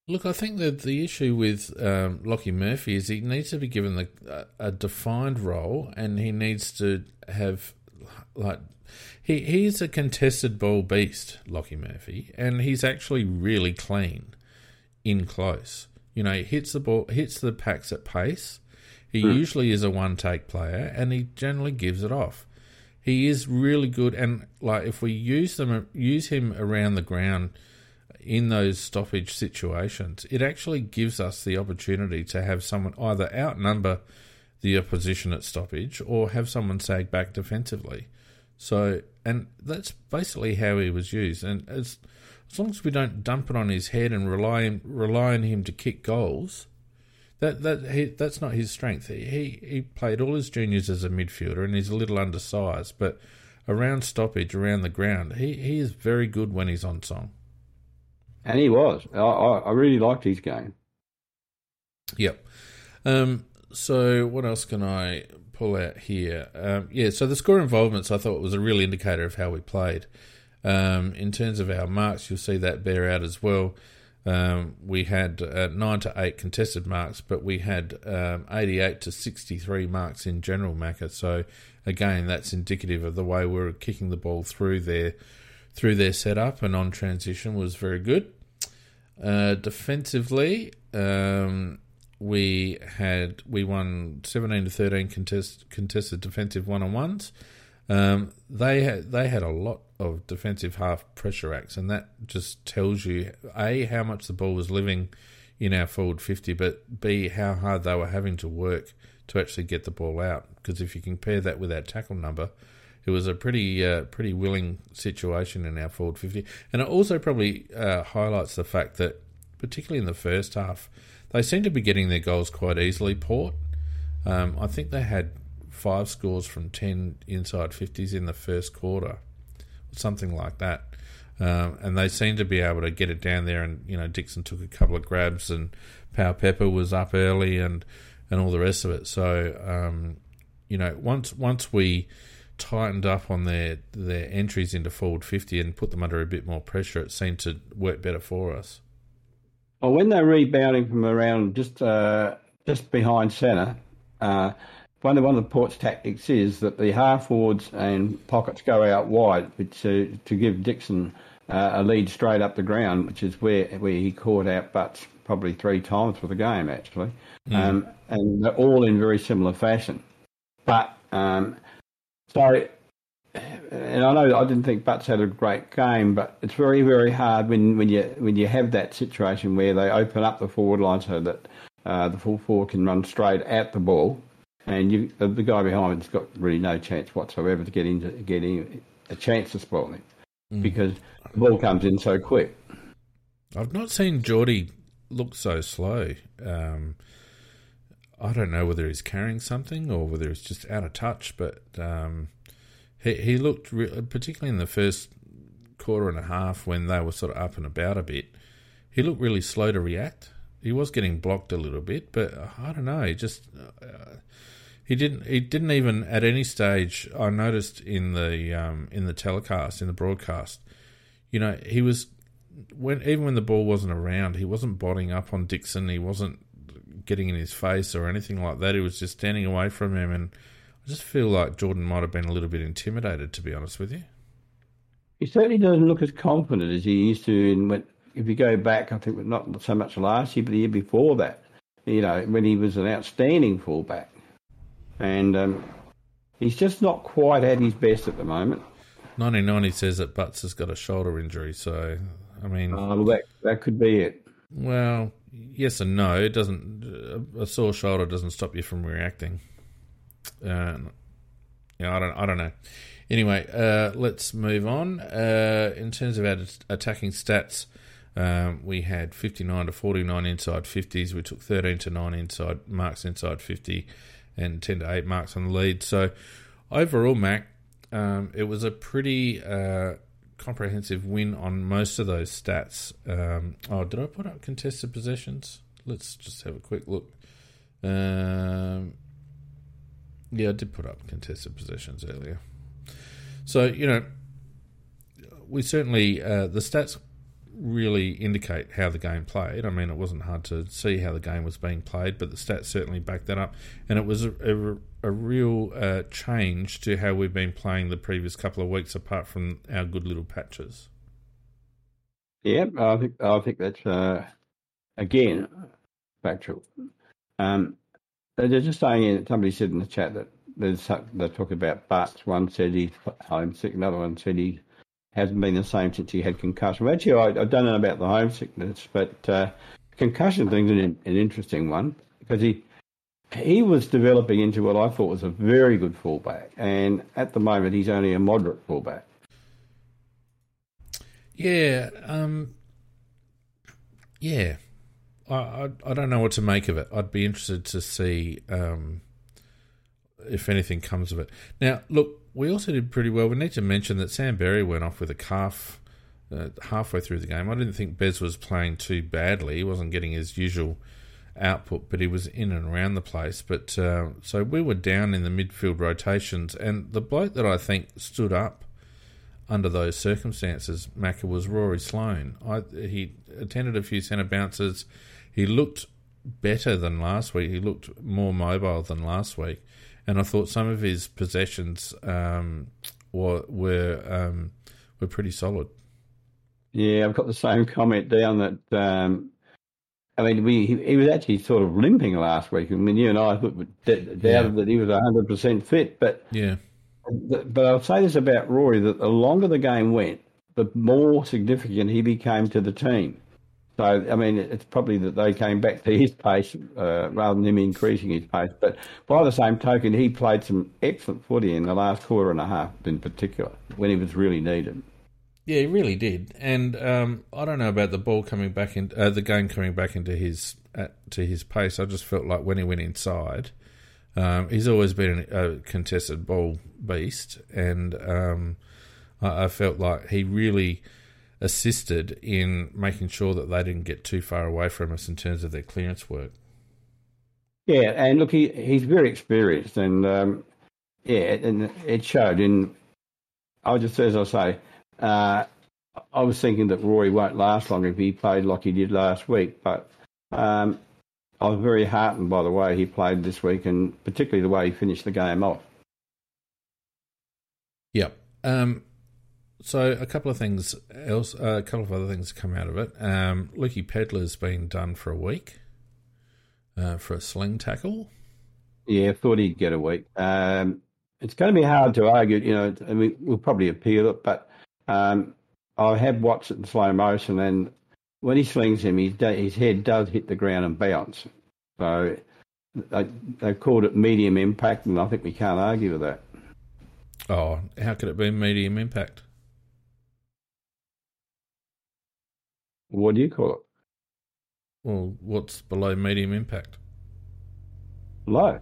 Look, I think that the issue with um, Lockie Murphy is he needs to be given the, a defined role and he needs to have like he he's a contested ball beast, Lockie Murphy, and he's actually really clean in close. You know, he hits the ball, hits the packs at pace. He mm. usually is a one take player, and he generally gives it off. He is really good, and like if we use them, use him around the ground in those stoppage situations, it actually gives us the opportunity to have someone either outnumber the opposition at stoppage or have someone sag back defensively. So, and that's basically how he was used. And as as long as we don't dump it on his head and rely rely on him to kick goals, that that he, that's not his strength. He he played all his juniors as a midfielder and he's a little undersized, but around stoppage, around the ground, he, he is very good when he's on song. And he was. I, I really liked his game. Yep. Um, so what else can I pull out here? Um, yeah, so the score involvements I thought was a real indicator of how we played. Um, in terms of our marks, you'll see that bear out as well. Um, we had uh, 9 to 8 contested marks, but we had um, 88 to 63 marks in general, Macca. So, again, that's indicative of the way we are kicking the ball through their, through their setup and on transition was very good. Uh, defensively, um, we had we won 17 to 13 contest, contested defensive one on ones. Um, they had they had a lot of defensive half pressure acts, and that just tells you a how much the ball was living in our forward fifty, but b how hard they were having to work to actually get the ball out. Because if you compare that with our tackle number, it was a pretty uh, pretty willing situation in our forward fifty, and it also probably uh, highlights the fact that particularly in the first half, they seem to be getting their goals quite easily. Port, um, I think they had five scores from 10 inside 50s in the first quarter, something like that. Um, and they seemed to be able to get it down there. And, you know, Dixon took a couple of grabs and Powell-Pepper was up early and, and all the rest of it. So, um, you know, once once we tightened up on their their entries into forward 50 and put them under a bit more pressure, it seemed to work better for us. Well, when they're rebounding from around just uh, just behind centre, uh, one of one of the port's tactics is that the half forwards and pockets go out wide, uh, to give Dixon uh, a lead straight up the ground, which is where where he caught out Butts probably three times for the game actually, mm. um, and they're all in very similar fashion. But um, so, and I know I didn't think Butts had a great game, but it's very very hard when, when you when you have that situation where they open up the forward line so that uh, the full forward can run straight at the ball and you, the, the guy behind him's got really no chance whatsoever to get into getting a chance to spoil it mm. because the ball comes in so quick. I've not seen Geordie look so slow. Um, I don't know whether he's carrying something or whether he's just out of touch, but um, he he looked re- particularly in the first quarter and a half when they were sort of up and about a bit. He looked really slow to react. He was getting blocked a little bit, but I don't know. He just uh, he didn't. He didn't even at any stage. I noticed in the um, in the telecast, in the broadcast, you know, he was when even when the ball wasn't around, he wasn't botting up on Dixon. He wasn't getting in his face or anything like that. He was just standing away from him, and I just feel like Jordon might have been a little bit intimidated, to be honest with you. He certainly doesn't look as confident as he used to. In when, if you go back, I think not so much last year, but the year before that. You know, when he was an outstanding fullback and um, he's just not quite at his best at the moment. 1990 says that Butts has got a shoulder injury, so I mean, uh, well, that that could be it. Well, yes and no. It doesn't. A sore shoulder doesn't stop you from reacting. Uh, yeah, I don't. I don't know. Anyway, uh, let's move on. Uh, in terms of our attacking stats, um, we had 59 to 49 inside 50s. We took 13 to 9 inside marks inside 50 and 10 to 8 marks on the lead. So overall, Mac, um, it was a pretty uh, comprehensive win on most of those stats. Um, oh, did I put up contested possessions? Let's just have a quick look. Um, yeah, I did put up contested possessions earlier. So, you know, we certainly, uh, the stats really indicate how the game played. I mean, it wasn't hard to see how the game was being played, but the stats certainly backed that up. And it was a, a, a real uh, change to how we've been playing the previous couple of weeks, apart from our good little patches. Yeah, I think I think that's uh, again factual. Um, they're just saying. Somebody said in the chat that there's they're talking about butts. One said he's homesick. Another one said he hasn't been the same since he had concussion. Actually, I, I, don't know about the homesickness, but uh, concussion thing's an, an interesting one because he he was developing into what I thought was a very good fullback, and at the moment he's only a moderate fullback. Yeah, um, yeah. I, I, I don't know what to make of it. I'd be interested to see um, if anything comes of it. Now, look, we also did pretty well. We need to mention that Sam Berry went off with a calf uh, halfway through the game. I didn't think Bez was playing too badly. He wasn't getting his usual output, but he was in and around the place. But uh, so we were down in the midfield rotations, and the bloke that I think stood up under those circumstances, Macca, was Rory Sloane. I, he attended a few centre bounces. He looked better than last week. He looked more mobile than last week and I thought some of his possessions um, were were um, were pretty solid. Yeah, I've got the same comment down that. Um, I mean, we, he, he, was actually sort of limping last week. I mean, you and I doubted yeah. that he was hundred percent fit, but yeah. But I'll say this about Rory: that the longer the game went, the more significant he became to the team. So, I mean, it's probably that they came back to his pace uh, rather than him increasing his pace. But by the same token, he played some excellent footy in the last quarter and a half, in particular, when he was really needed. Yeah, he really did. And um, I don't know about the ball coming back in, uh, the game coming back into his at, to his pace. I just felt like when he went inside, um, he's always been a contested ball beast, and um, I, I felt like he really assisted in making sure that they didn't get too far away from us in terms of their clearance work. Yeah, and look, he he's very experienced, and um, yeah, and it showed. In I just as I say, uh, I was thinking that Rory won't last long if he played like he did last week, but um, I was very heartened by the way he played this week, and particularly the way he finished the game off. Yep. Um, so a couple of things else, uh, a couple of other things come out of it. Um, Lukey Pedlar's been done for a week uh, for a sling tackle. Yeah, thought he'd get a week. Um, it's going to be hard to argue. You know, I mean, we'll probably appeal it, but um, I have watched it in slow motion, and when he slings him, his, his head does hit the ground and bounce. So they, they called it medium impact, and I think we can't argue with that. Oh, how could it be medium impact? What do you call it? Well, what's below medium impact? Low.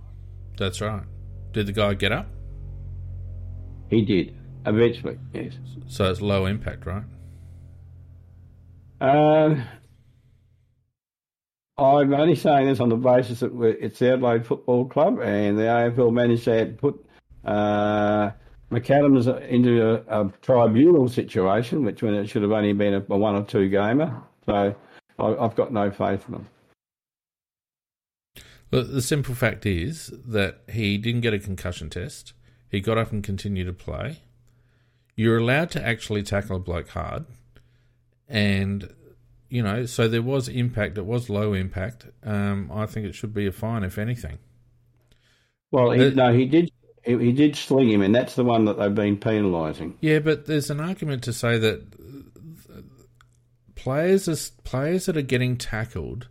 That's right. Did the guy get up? He did. Eventually, yes. So it's low impact, right? Uh, I'm only saying this on the basis that it's the Adelaide Football Club and the AFL managed to put uh, McAdams into a, a, tribunal situation, which when it should have only been a, a one or two gamer. So I, have got no faith in them. Look, the simple fact is that he didn't get a concussion test. He got up and continued to play. You're allowed to actually tackle a bloke hard, and you know, so there was impact. It was low impact. Um, I think it should be a fine, if anything. Well, he, no, he did he did sling him, and that's the one that they've been penalising. Yeah, but there's an argument to say that players is, players that are getting tackled,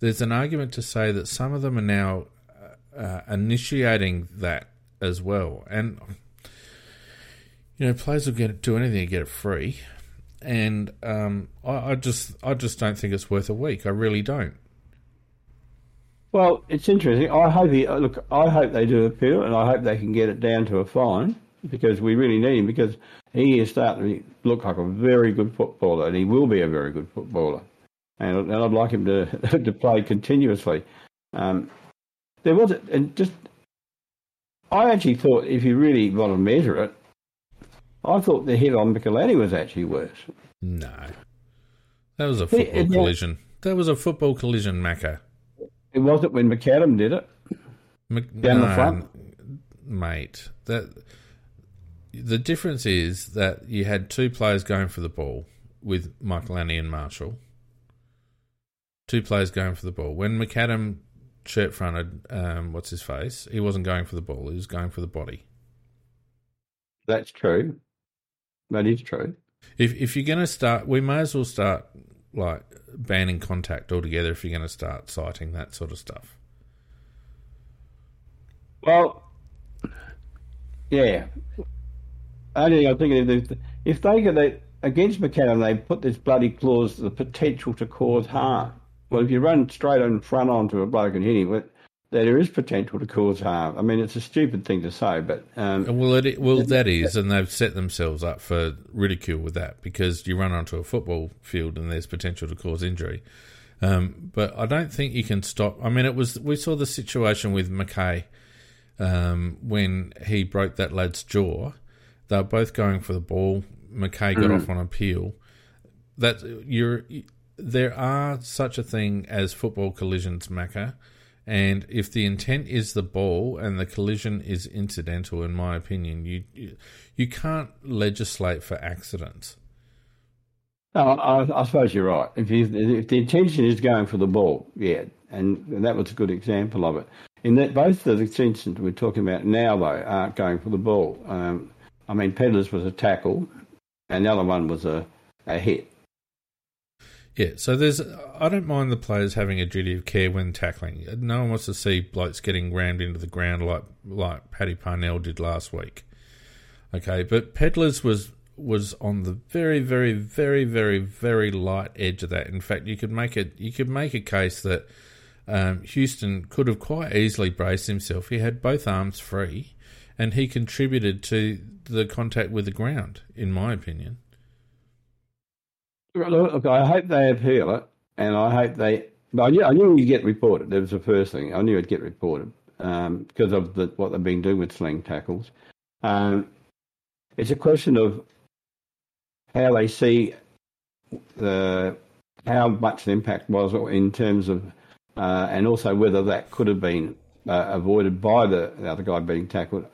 there's an argument to say that some of them are now uh, initiating that as well, and you know players will get do anything to get it free, and um, I, I just I just don't think it's worth a week. I really don't. Well, it's interesting. I hope he look. I hope they do appeal, and I hope they can get it down to a fine because we really need him because he is starting to look like a very good footballer, and he will be a very good footballer. And, and I'd like him to to play continuously. Um, there was and just I actually thought if you really want to measure it, I thought the hit on Michalanney was actually worse. No. That was a football it- collision. That was a football collision, Macca. It wasn't when McAdam did it. Mc- Down the front? mate. That the difference is that you had two players going for the ball with Michalanney and Marshall. Two players going for the ball. When McAdam shirt fronted, um, what's his face? He wasn't going for the ball. He was going for the body. That's true. That is true. If if you're going to start, we may as well start like banning contact altogether. If you're going to start citing that sort of stuff. Well, yeah. Only I think if, if they get against McAdam, they put this bloody clause, the potential to cause harm. Well, if you run straight in front onto a bloke and hit him, there is potential to cause harm. I mean, it's a stupid thing to say, but um, Well, it, well, that is, and they've set themselves up for ridicule with that because you run onto a football field and there's potential to cause injury. Um, but I don't think you can stop. I mean, it was we saw the situation with McKay um, when he broke that lad's jaw. They were both going for the ball. McKay got off on appeal. That you're there are such a thing as football collisions, Macca. And if the intent is the ball and the collision is incidental, in my opinion, you you, can't legislate for accidents. no, I, I suppose you're right. If, you, if the intention is going for the ball, yeah, and, that was a good example of it. In that both the instances we're talking about now, though, aren't going for the ball. Um, I mean, Pedlars was a tackle, and the other one was a, a hit. Yeah, so there's I don't mind the players having a duty of care when tackling. No one wants to see blokes getting rammed into the ground like like Paddy Parnell did last week. Okay, but Pedlars was was on the very, very, very, very, very light edge of that. In fact, you could make it you could make a case that um, Houston could have quite easily braced himself. He had both arms free, and he contributed to the contact with the ground, in my opinion. Look, I hope they appeal it, and I hope they. But I knew, I knew you'd get reported. That was the first thing. I knew it'd get reported um, because of the, what they've been doing with sling tackles. Um, it's a question of how they see the how much the impact was in terms of, uh, and also whether that could have been uh, avoided by the, the other guy being tackled.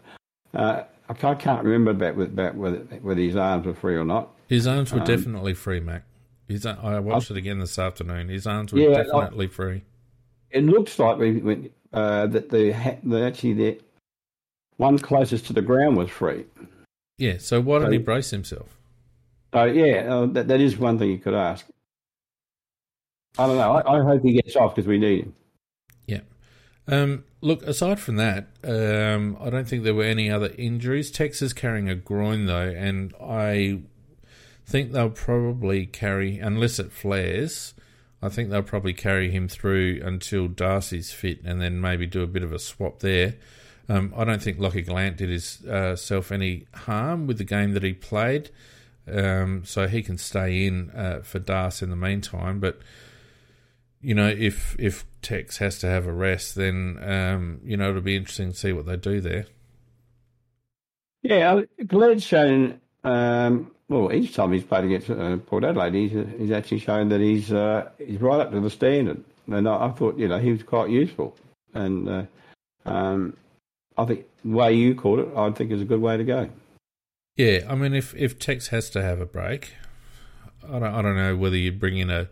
Uh, I can't, remember about, about whether, whether his arms were free or not. His arms were Um, definitely free, Mac. His, I watched it again this afternoon. His arms were Yeah, I- definitely free. it looks like we, we, uh, that the, the actually the one closest to the ground was free. Yeah, so why did he brace himself? So yeah, uh, that that is one thing you could ask. I don't know. I, I hope he gets off because we need him. Yeah. Um, look, aside from that, um, I don't think there were any other injuries. Tex is carrying a groin, though, and I think they'll probably carry, unless it flares, I think they'll probably carry him through until Darcy's fit and then maybe do a bit of a swap there. Um, I don't think Lockie Gollant did himself any harm with the game that he played, um, so he can stay in uh, for Darcy in the meantime. But you know, if if Tex has to have a rest, then um, you know it'll be interesting to see what they do there. Yeah, shown. Um, well, each time he's played against uh, Port Adelaide, he's he's actually shown that he's uh, he's right up to the standard. And I, I thought, you know, he was quite useful. And uh, um, I think the way you called it, I think is a good way to go. Yeah, I mean, if if Tex has to have a break, I don't I don't know whether you'd bring in a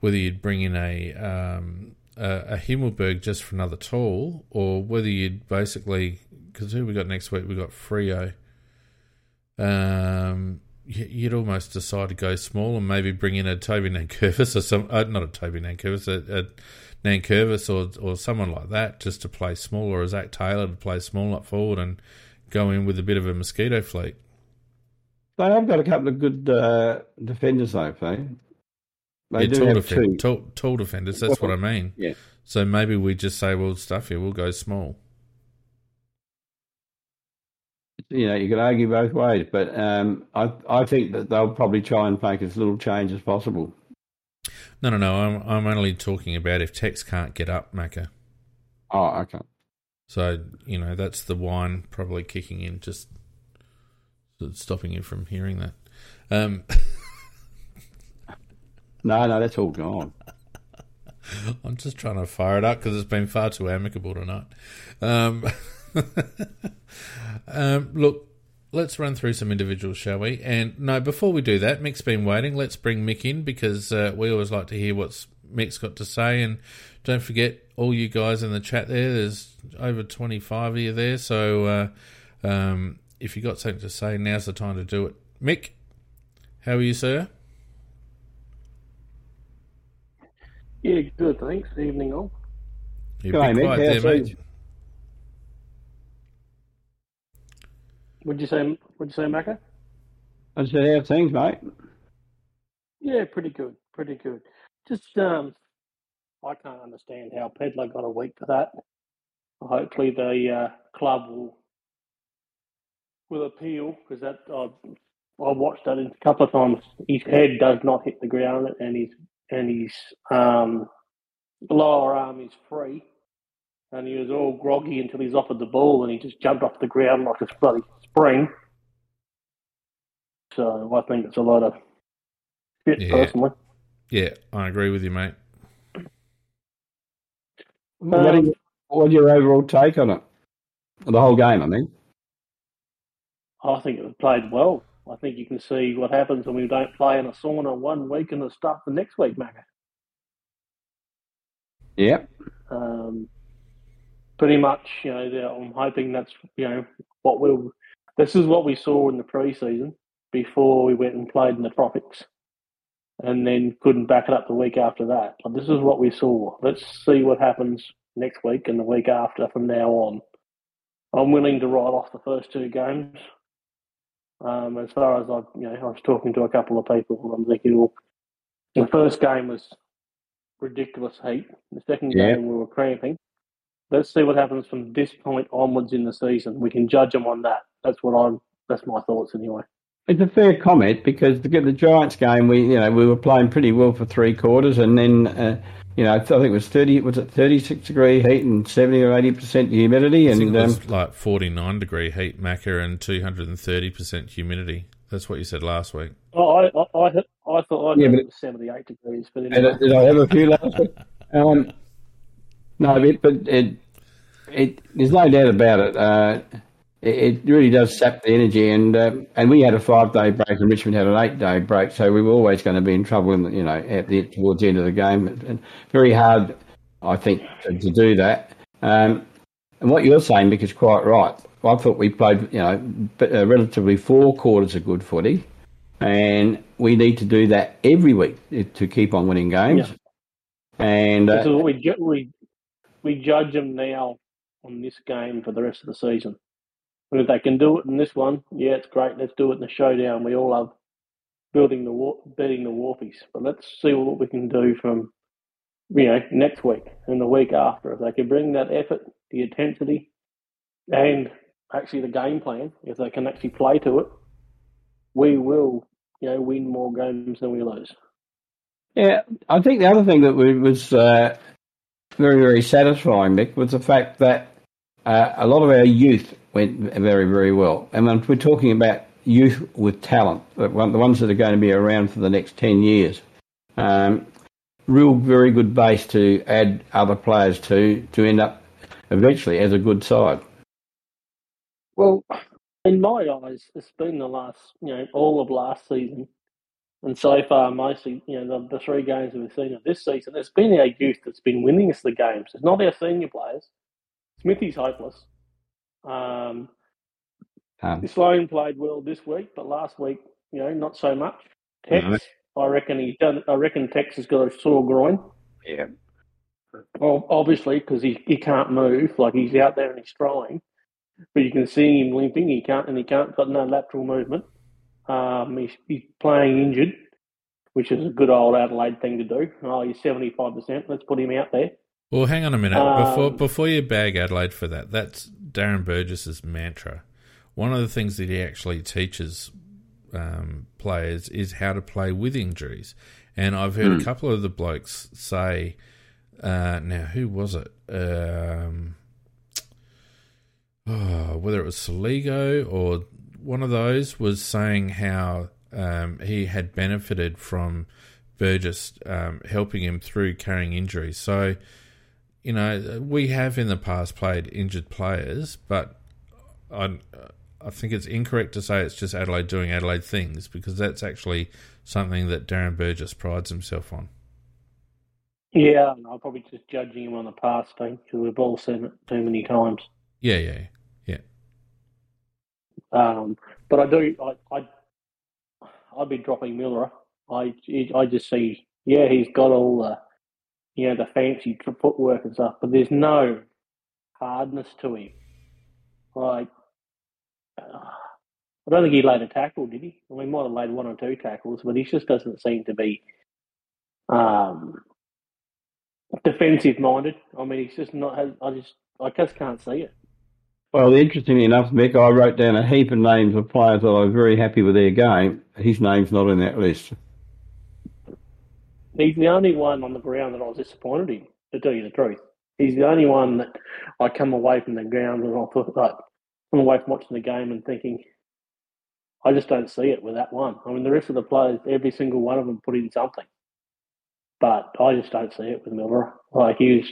whether you'd bring in a um, a, a Himmelberg just for another tool, or whether you'd basically because who we got next week? We got Freo. Um, you'd almost decide to go small and maybe bring in a Toby Nankervis or some uh, not a Toby Nankervis, a, a Nankervis or or someone like that just to play small, or a Zach Taylor to play small up forward and go in with a bit of a mosquito fleet. They have got a couple of good uh, defenders, though, Faye. They yeah, do tall, have defend, two. tall, tall defenders. That's what I mean. Yeah. So maybe we just say, well, stuff here, we'll go small. You know, you could argue both ways, but um, I I think that they'll probably try and make as little change as possible. No, no, no. I'm I'm only talking about if Tex can't get up, Macca. Oh, okay. So you know that's the wine probably kicking in, just stopping you from hearing that. Um, No, no, that's all gone. I'm just trying to fire it up because it's been far too amicable tonight. Um, um, look, let's run through some individuals, shall we? And no, before we do that, Mick's been waiting. Let's bring Mick in because uh, we always like to hear what Mick's got to say. And don't forget, all you guys in the chat there, there's over 25 of you there. So uh, um, if you've got something to say, now's the time to do it. Mick, how are you, sir? Yeah, good, thanks. Evening all. You're Go a on, Mick. quiet there, mate. What'd you say? What'd you say, Macca? I said, how things, mate? Yeah, pretty good, pretty good. Just um, I can't understand how Pedlar got a week for that. Hopefully, the uh, club will will appeal because that I I watched that a couple of times. His head does not hit the ground, and his and his um, lower arm is free. And he was all groggy until he's offered the ball, and he just jumped off the ground like a bloody spring. So I think it's a lot of shit, Yeah. personally. Yeah, I agree with you, mate. Um, you, what's your overall take on it? The whole game, I mean. I think it was played well. I think you can see what happens when we don't play in a sauna one week and the stuff the next week, Macca. Yeah. Um, pretty much, you know, I'm hoping that's you know what we'll. This is what we saw in the preseason before we went and played in the tropics, and then couldn't back it up the week after that. But this is what we saw. Let's see what happens next week and the week after from now on. I'm willing to write off the first two games. Um, as far as I, you know, I was talking to a couple of people, and I'm thinking, well, the first game was ridiculous heat. The second Yeah. game we were cramping. Let's see what happens from this point onwards in the season. We can judge them on that. That's what I'm. That's my thoughts anyway. It's a fair comment because the, get the Giants game, we you know we were playing pretty well for three quarters, and then uh, you know I think it was thirty, was it thirty six degree heat and seventy or eighty percent humidity, and it um, like 49 degree heat, Macca, and 230% humidity. That's what you said last week. Oh, I, I, I, I thought I Yeah, yeah, but it was 78 degrees, but and, anyway. did I have a few last week? Um, no, but, but it, it there's no doubt about it. Uh, it, it really does sap the energy, and um, and we had a five day break, and Richmond had an eight day break, so we were always going to be in trouble, in the, you know, at the towards the end of the game. And very hard, I think, to, to do that. Um, and what you're saying, is quite right. I thought we played, you know, uh, relatively four quarters of good footy, and we need to do that every week to keep on winning games. Yeah. And This is uh, what we, we, we judge them now on this game for the rest of the season. If they can do it in this one, yeah, it's great. Let's do it in the showdown. We all love building the beating the Warpies. But let's see what we can do from you know next week and the week after. If they can bring that effort, the intensity, and actually the game plan, if they can actually play to it, we will you know win more games than we lose. yeah, I think the other thing that we, was uh, very, very satisfying, Mick, was the fact that uh, a lot of our youth went very, very well. And we're talking about youth with talent, the the ones that are going to be around for the next 10 years. Um, real, very good base to add other players to, to end up eventually as a good side. Well, in my eyes, it's been the last, you know, all of last season, and so far, mostly, you know, the, the three games that we've seen of this season, it's been our youth that's been winning us the games. It's not our senior players. Smithy's hopeless. Um, Um, Sloane played well this week, but last week, you know, not so much. Tex, No. I reckon he done. I reckon Tex has got a sore groin. yeah. Well, obviously, because he, he can't move, like he's out there and he's trying, but you can see him limping. He can't, and he can't got no lateral movement. Um, he's, he's playing injured, which is a good old Adelaide thing to do. Oh, he's seventy five percent. Let's put him out there. Well, hang on a minute. Um, before before you bag Adelaide for that, that's Darren Burgess's mantra. One of the things that he actually teaches um, players is how to play with injuries. And I've heard a couple of the blokes say, uh, now who was it? Um, oh, whether it was Soligo or one of those was saying how um, he had benefited from Burgess um, helping him through carrying injuries. So, you know, we have in the past played injured players, but I, I think it's incorrect to say it's just Adelaide doing Adelaide things because that's actually something that Darren Burgess prides himself on. Yeah, I'm probably just judging him on the past thing because we've all seen it too many times. Yeah, yeah, yeah. Um, but I do, I, I, I'd be dropping Miller. I, I just see, yeah, he's got all the, you know, the fancy footwork and stuff, but there's no hardness to him. Like, uh, I don't think he laid a tackle, did he? Well, he might have laid one or two tackles, but he just doesn't seem to be um, defensive minded. I mean, he's just not. I just, I just can't see it. Well, interestingly enough, Mick, I wrote down a heap of names of players that I was very happy with their game. His name's not in that list. He's the only one on the ground that I was disappointed in, to tell you the truth. He's the only one that I come away from the ground and I thought, like, come away from watching the game and thinking, I just don't see it with that one. I mean, the rest of the players, every single one of them put in something. But I just don't see it with Miller. Like, he's,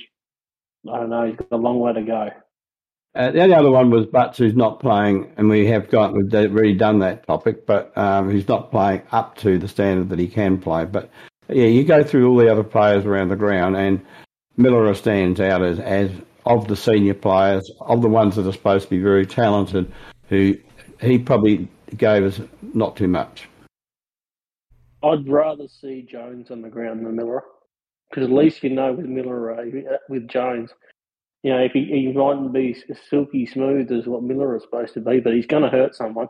I don't know, he's got a long way to go. Uh, the only other one was Butts, who's not playing, and we have got we've already done that topic, but um, who's not playing up to the standard that he can play. But yeah, you go through all the other players around the ground, and Miller stands out as, as of the senior players, of the ones that are supposed to be very talented, who he probably gave us not too much. I'd rather see Jones on the ground than Miller, because at least you know with Miller, uh, with Jones, you know, if he, he mightn't be silky smooth as what Miller is supposed to be, but he's going to hurt someone.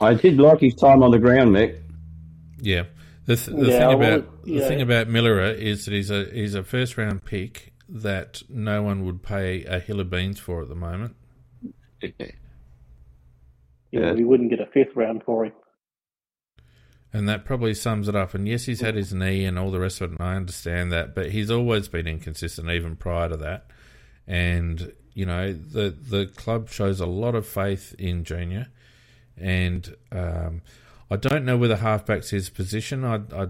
I did like his time on the ground, Nick. Yeah, the, th- the yeah, thing about the thing about Miller is that he's a he's a first round pick that no one would pay a hill of beans for at the moment. yeah, we wouldn't get a fifth round for him. And that probably sums it up. And yes, he's had his knee and all the rest of it, and I understand that, but he's always been inconsistent even prior to that. And, you know, the the club shows a lot of faith in Junior. And um, I don't know whether halfback's his position. I, I,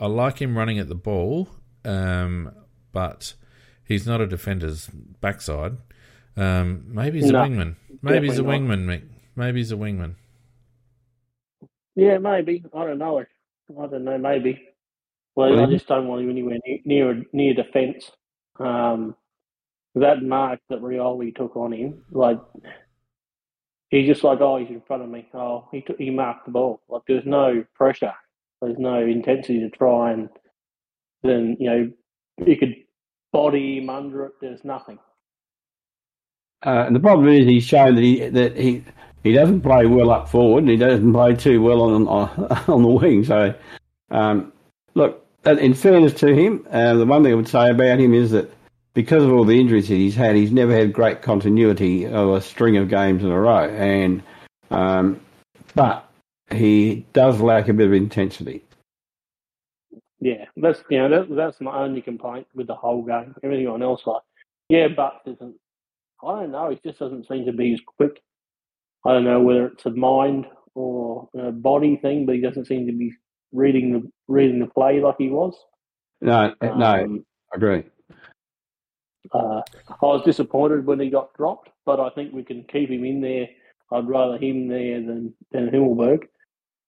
I like him running at the ball, um, but he's not a defender's backside. Um, maybe he's no, a wingman. Maybe he's a wingman, Mick. Maybe he's a wingman. Yeah, maybe. I don't know. I don't know. Maybe. Well, mm-hmm. I just don't want him anywhere near near, near defence. Um, that mark that Rioli took on him, like he's just like, oh, he's in front of me. Oh, he took, he marked the ball. Like there's no pressure. There's no intensity to try and then you know you could body him under it. There's nothing. Uh, and the problem is he's shown that he that he he doesn't play well up forward, and he doesn't play too well on on, on the wing. So, um, look, in fairness to him, uh, the one thing I would say about him is that because of all the injuries that he's had, he's never had great continuity of a string of games in a row, and um, but he does lack a bit of intensity. Yeah, that's you know that, that's my only complaint with the whole game. Everything else, like yeah, but isn't. I don't know. He just doesn't seem to be as quick I don't know whether it's a mind or a body thing, but he doesn't seem to be reading the reading the play like he was. No, no, um, I agree. Uh, I was disappointed when he got dropped, but I think we can keep him in there. I'd rather him there than than Himmelberg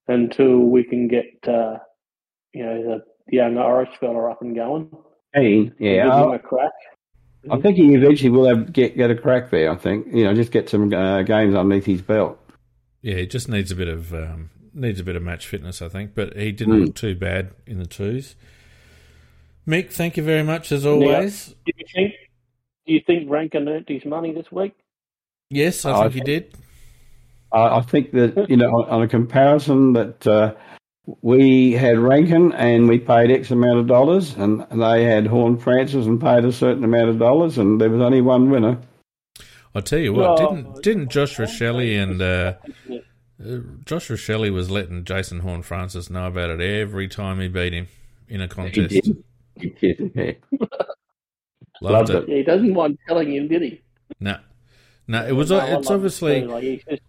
until we can get uh, you know the, the young Irish fella up and going. Hey, yeah, give him a crack. I think he eventually will have, get get a crack there. I think you know just get some uh, games underneath his belt. Yeah, he just needs a bit of um, needs a bit of match fitness, I think. But he didn't mm. look too bad in the twos. Mick, thank you very much as always. do you think do you think Rankine earned his money this week? Yes, I think, I think he did. I think that you know on a comparison that. Uh, we had Rankine and we paid X amount of dollars, and they had Horne-Francis and paid a certain amount of dollars, and there was only one winner. I'll tell you what, didn't didn't Josh Rachele and uh, uh, Josh Rachele was letting Jason Horne-Francis know about it every time he beat him in a contest. He did. He did. Loved, Loved it. it. Yeah, he doesn't mind telling him, did he? No, no. It was. No, it's obviously. Like, just...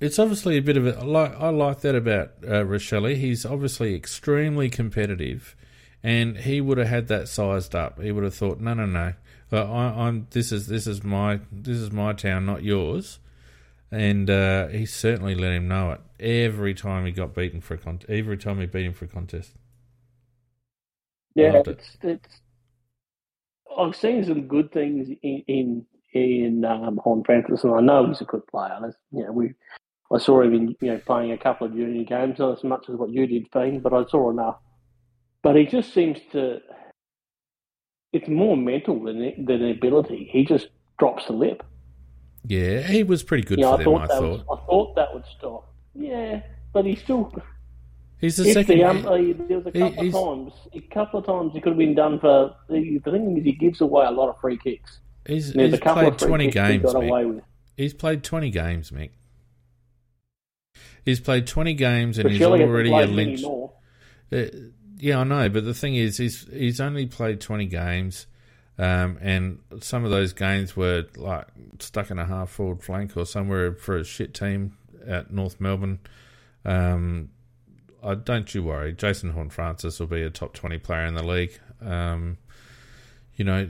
it's obviously a bit of a like I like that about uh, Rachele. He's obviously extremely competitive, and he would have had that sized up. He would have thought, no, no, no, uh, I, I'm this is this is my this is my town, not yours. And uh, he certainly let him know it every time he got beaten for a contest. Every time he beat him for a contest. Yeah, it. it's it's. I've seen some good things in in, in um, Horne-Francis, and I know he's a good player. That's, you know, we I saw him in you know playing a couple of junior games, not as much as what you did, Fiend, but I saw enough. But he just seems to. It's more mental than than ability. He just drops the lip. Yeah, he was pretty good know, for I them. thought I thought was, I thought that would stop. Yeah, but he still. he's the second. the, um, uh, there was a he- couple of times, a couple of times he could have been done for. The, the thing is, he gives away a lot of free kicks. he's, There's he's a couple played twenty he games. got Mick. away with. He's played twenty games, Mick. He's played twenty games and he's already a lynch. Uh, yeah, I know, but the thing is, he's he's only played twenty games, um, and some of those games were like stuck in a half forward flank or somewhere for a shit team at North Melbourne. Um, I don't you worry, Jason Horne-Francis will be a top twenty player in the league. Um, you know,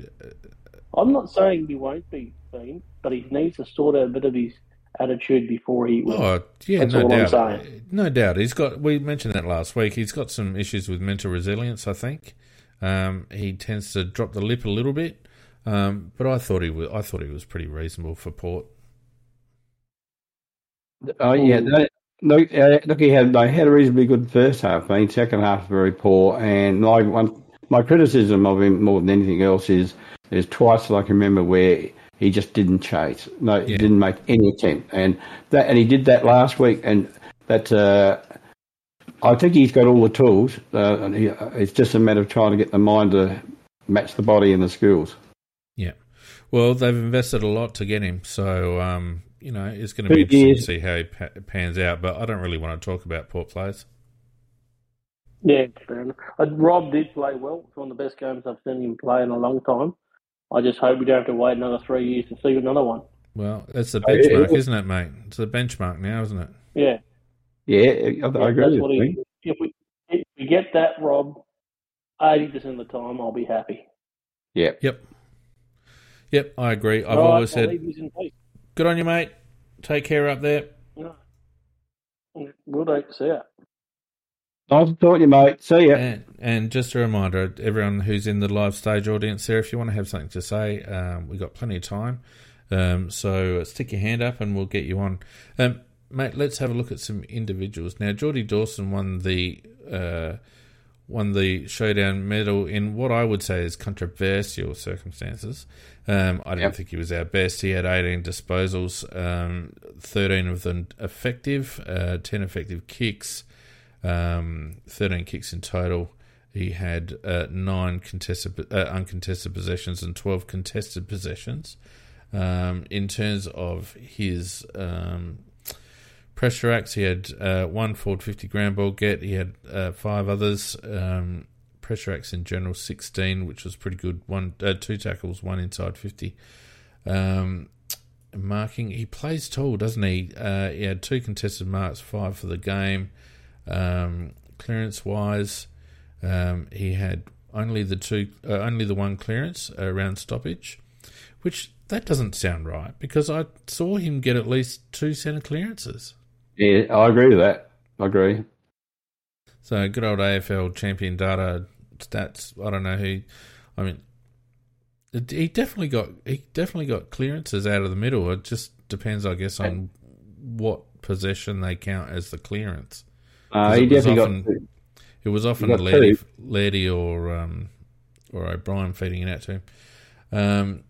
I'm not saying he won't be but he needs to sort out a bit of his attitude before he will. Oh yeah, That's no doubt, no doubt. He's got. We mentioned that last week. He's got some issues with mental resilience. I think um, he tends to drop the lip a little bit. Um, but I thought he was. I thought he was pretty reasonable for Port. Oh yeah, they, look, uh, look, he had they had a reasonably good first half. I mean, second half very poor. And my one, my criticism of him more than anything else is there's twice that I can remember where he just didn't chase. No, he didn't make any attempt, and that and he did that last week. And that uh, I think he's got all the tools. Uh, and he, it's just a matter of trying to get the mind to match the body and the skills. Yeah. Well, they've invested a lot to get him, so um, you know it's going to be Two interesting to see how he pa- pans out. But I don't really want to talk about Port players. Yeah, fair enough. Uh, Rob did play well. It's one of the best games I've seen him play in a long time. I just hope we don't have to wait another three years to see another one. Well, that's the Oh, benchmark, yeah. isn't it, mate? It's the benchmark now, isn't it? Yeah, Yeah, I, I Yeah, agree with you. if we if we get that, Rob, eighty percent of the time, I'll be happy. Yeah. Yep. Yep, I agree. I've All right, always I'll said, leave yous in peace. good on you, mate. Take care up there. No. We'll do. See ya. Nice to talk to you, mate. See ya. And, and just a reminder, everyone who's in the live stage audience there, if you want to have something to say, um, we've got plenty of time. Um, so stick your hand up and we'll get you on. Um, mate, let's have a look at some individuals. Now, Geordie Dawson won the uh, won the showdown medal in what I would say is controversial circumstances. Um, I don't Yep. think he was our best. He had 18 disposals, um, 13 of them effective, uh, 10 effective kicks, um, 13 kicks in total. He had uh, nine contested, uh, uncontested possessions and 12 contested possessions. Um, in terms of his um, pressure acts, he had uh, one forward 50 ground ball get. He had uh, five others. Um, pressure acts in general, 16, which was pretty good. One, uh, two tackles, one inside 50. Um, marking, he plays tall, doesn't he? Uh, he had two contested marks, five for the game. Um, clearance wise, um, he had only the two, uh, only the one clearance around stoppage, which that doesn't sound right because I saw him get at least two centre clearances. Yeah, I agree with that. I agree. So good old AFL champion data stats. I don't know who. I mean, it, he definitely got he definitely got clearances out of the middle. It just depends, I guess, on what possession they count as the clearance. Uh, he it was definitely often- got. two. It was often two. Lairdy or um, or O'Brien feeding it out to him. Um,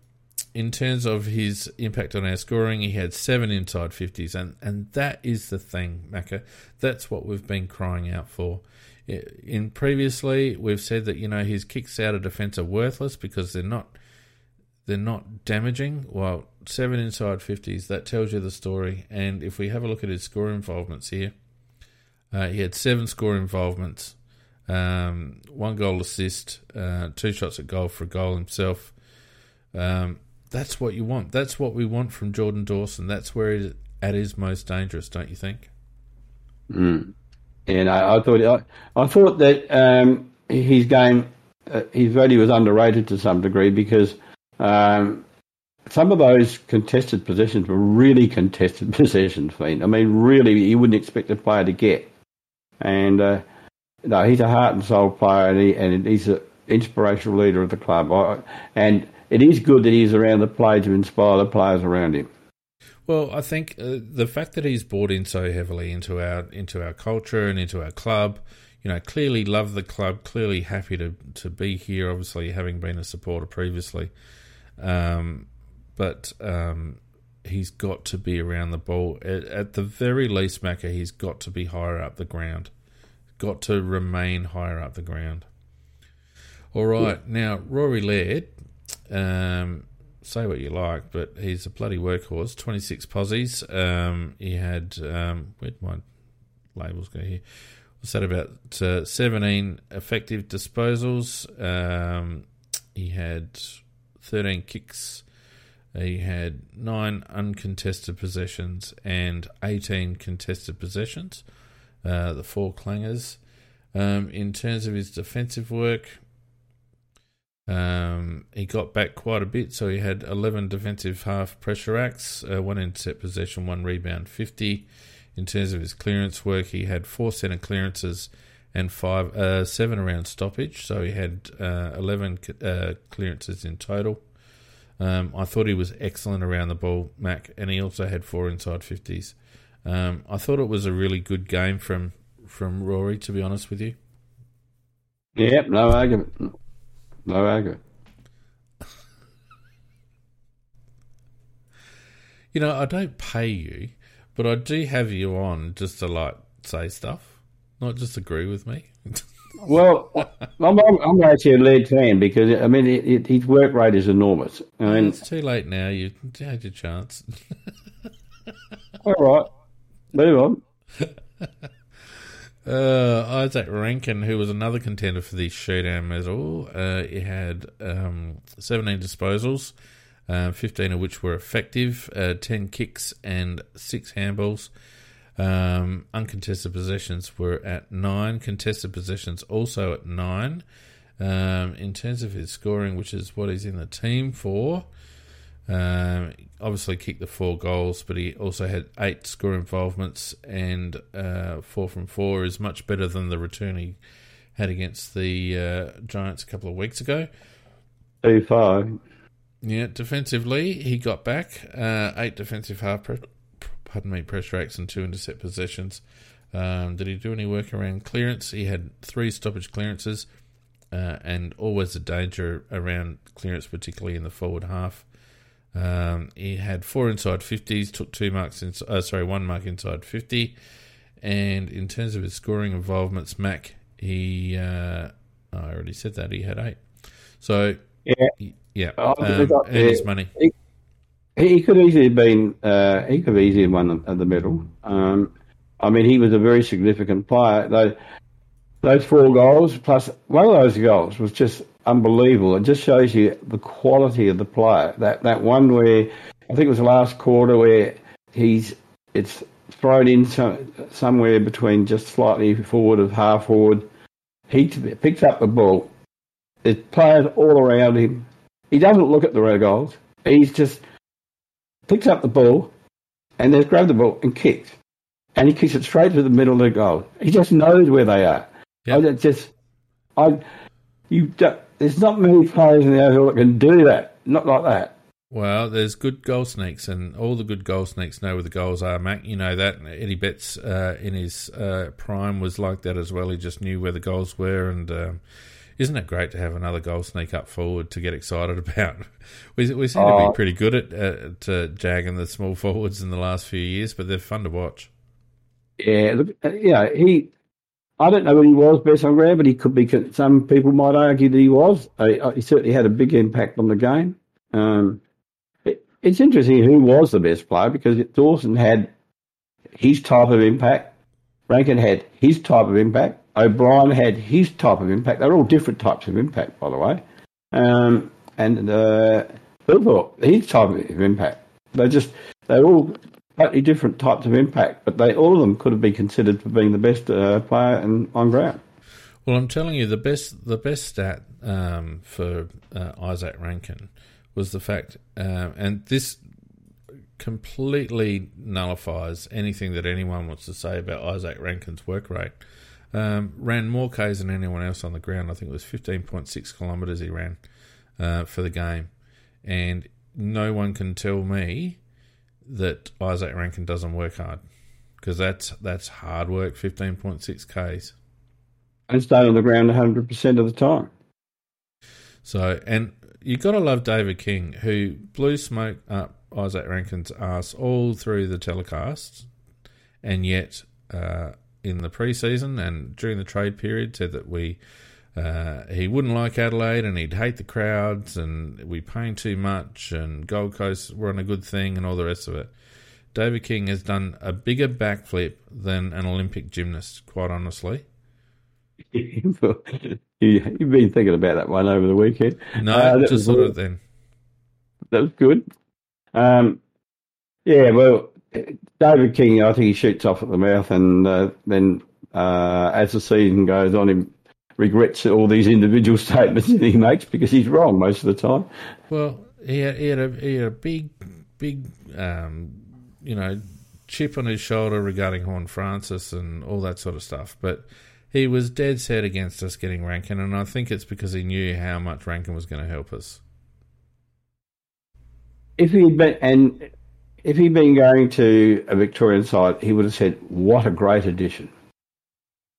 in terms of his impact on our scoring, he had seven inside fifties, and, and that is the thing, Macca. That's what we've been crying out for. In previously, we've said that you know his kicks out of defence are worthless because they're not they're not damaging. Well, seven inside fifties that tells you the story. And if we have a look at his score involvements here, uh, he had seven score involvements, um, one goal assist, uh, two shots at goal for a goal himself. Um, that's what you want. That's what we want from Jordan Dawson. That's where he, at his most dangerous, don't you think? Mm. And I, I thought I, I thought that um, his game, uh, his value was underrated to some degree because um, some of those contested possessions were really contested possessions. I mean, really, you wouldn't expect a player to get. And uh, no, he's a heart and soul player, and, he, and he's an inspirational leader of the club. And it is good that he's around the play to inspire the players around him. Well, I think uh, the fact that he's bought in so heavily into our into our culture and into our club, you know, clearly love the club, clearly happy to to be here. Obviously, having been a supporter previously, um, but um, he's got to be around the ball at, at the very least. Macca, he's got to be higher up the ground, got to remain higher up the ground. All right, now Rory Laird. Um, say what you like, but he's a bloody workhorse. 26 posies. Um, he had, um, where'd my labels go here? What's that about? Uh, 17 effective disposals. Um, he had 13 kicks. He had nine uncontested possessions and 18 contested possessions. Uh, the four clangers. Um, in terms of his defensive work, um, he got back quite a bit, so he had 11 defensive half pressure acts, uh, one intercept possession, one rebound, 50. In terms of his clearance work, he had four centre clearances and five, uh, seven around stoppage, so he had uh, 11 uh, clearances in total. Um, I thought he was excellent around the ball, Mac, and he also had four inside 50s. Um, I thought it was a really good game from from Rory, to be honest with you. Yep, no argument. No argument. You know, I don't pay you, but I do have you on just to like say stuff, not just agree with me. well, I'm, I'm, actually a lead fan because I mean it, it, his work rate is enormous. I mean, it's too late now. You had your chance. all right, move on. Uh, Izak Rankine, who was another contender for the showdown medal, uh, he had um, 17 disposals, uh, 15 of which were effective, uh, 10 kicks, and 6 handballs. Um, uncontested possessions were at 9, contested possessions also at 9. Um, in terms of his scoring, which is what he's in the team for, um, obviously kicked the four goals, but he also had eight score involvements, and uh, four from four is much better than the return he had against the uh, Giants a couple of weeks ago. Two five. Yeah, defensively he got back uh, eight defensive half, pardon me, pressure acts and two intercept possessions. Um, did he do any work around clearance? He had three stoppage clearances, uh, and always a danger around clearance, particularly in the forward half. Um, he had four inside 50s, took two marks, in, uh, sorry, one mark inside 50. And in terms of his scoring involvements, Mac, he, uh, oh, I already said that, he had eight. So, yeah, he, yeah, um, and his money. He, he could easily have been, uh, he could have easily won the, the medal. Um, I mean, he was a very significant player. Those, those four goals, plus one of those goals was just unbelievable. It just shows you the quality of the player. That that one where I think it was the last quarter where he's it's thrown in some, somewhere between just slightly forward of half forward. He picks up the ball. There's players all around him. He doesn't look at the red goals. He's just picks up the ball and then grabs the ball and kicks. And he kicks it straight to the middle of the goal. He just knows where they are. Yep. I just, I, you, there's not many players in the AFL that can do that. Not like that. Well, there's good goal sneaks, and all the good goal sneaks know where the goals are, Mac. You know that. Eddie Betts uh, in his uh, prime was like that as well. He just knew where the goals were, and um, isn't it great to have another goal sneak up forward to get excited about? we, we seem oh. to be oh. pretty good at, at uh, jagging the small forwards in the last few years, but they're fun to watch. Yeah, look, uh, yeah, he I don't know when he was best on ground, but he could be. Some people might argue that he was. he certainly had a big impact on the game. Um, it, it's interesting who was the best player because Dawson had his type of impact. Rankine had his type of impact. O'Brien had his type of impact. They're all different types of impact, by the way. Um, and uh, his type of impact. They just they're all totally different types of impact, but they all of them could have been considered for being the best uh, player in, on ground. Well, I'm telling you, the best the best stat um, for uh, Izak Rankine was the fact, uh, and this completely nullifies anything that anyone wants to say about Izak Rankine's work rate. Um, ran more Ks than anyone else on the ground. I think it was 15.6 kilometres he ran uh, for the game. And no one can tell me that Izak Rankine doesn't work hard because that's that's hard work, 15.6 Ks. And stay on the ground 100% of the time. So, and you got to love David King, who blew smoke up Izak Rankine's ass all through the telecasts, and yet uh, in the preseason and during the trade period said that we uh, he wouldn't like Adelaide and he'd hate the crowds and we paying too much and Gold Coast were on a good thing and all the rest of it. David King has done a bigger backflip than an Olympic gymnast, quite honestly. You've been thinking about that one over the weekend. No, uh, just sort of then. That was good. Um, yeah, well, David King, I think he shoots off at the mouth, and uh, then uh, as the season goes on, he regrets all these individual statements that he makes because he's wrong most of the time. Well, he had, he had a he had a big, big, um, you know, chip on his shoulder regarding Horne-Francis and all that sort of stuff, but. He was dead set against us getting Rankine, and I think it's because he knew how much Rankine was going to help us. If he'd been, and if he'd been going to a Victorian side, he would have said, "What a great addition."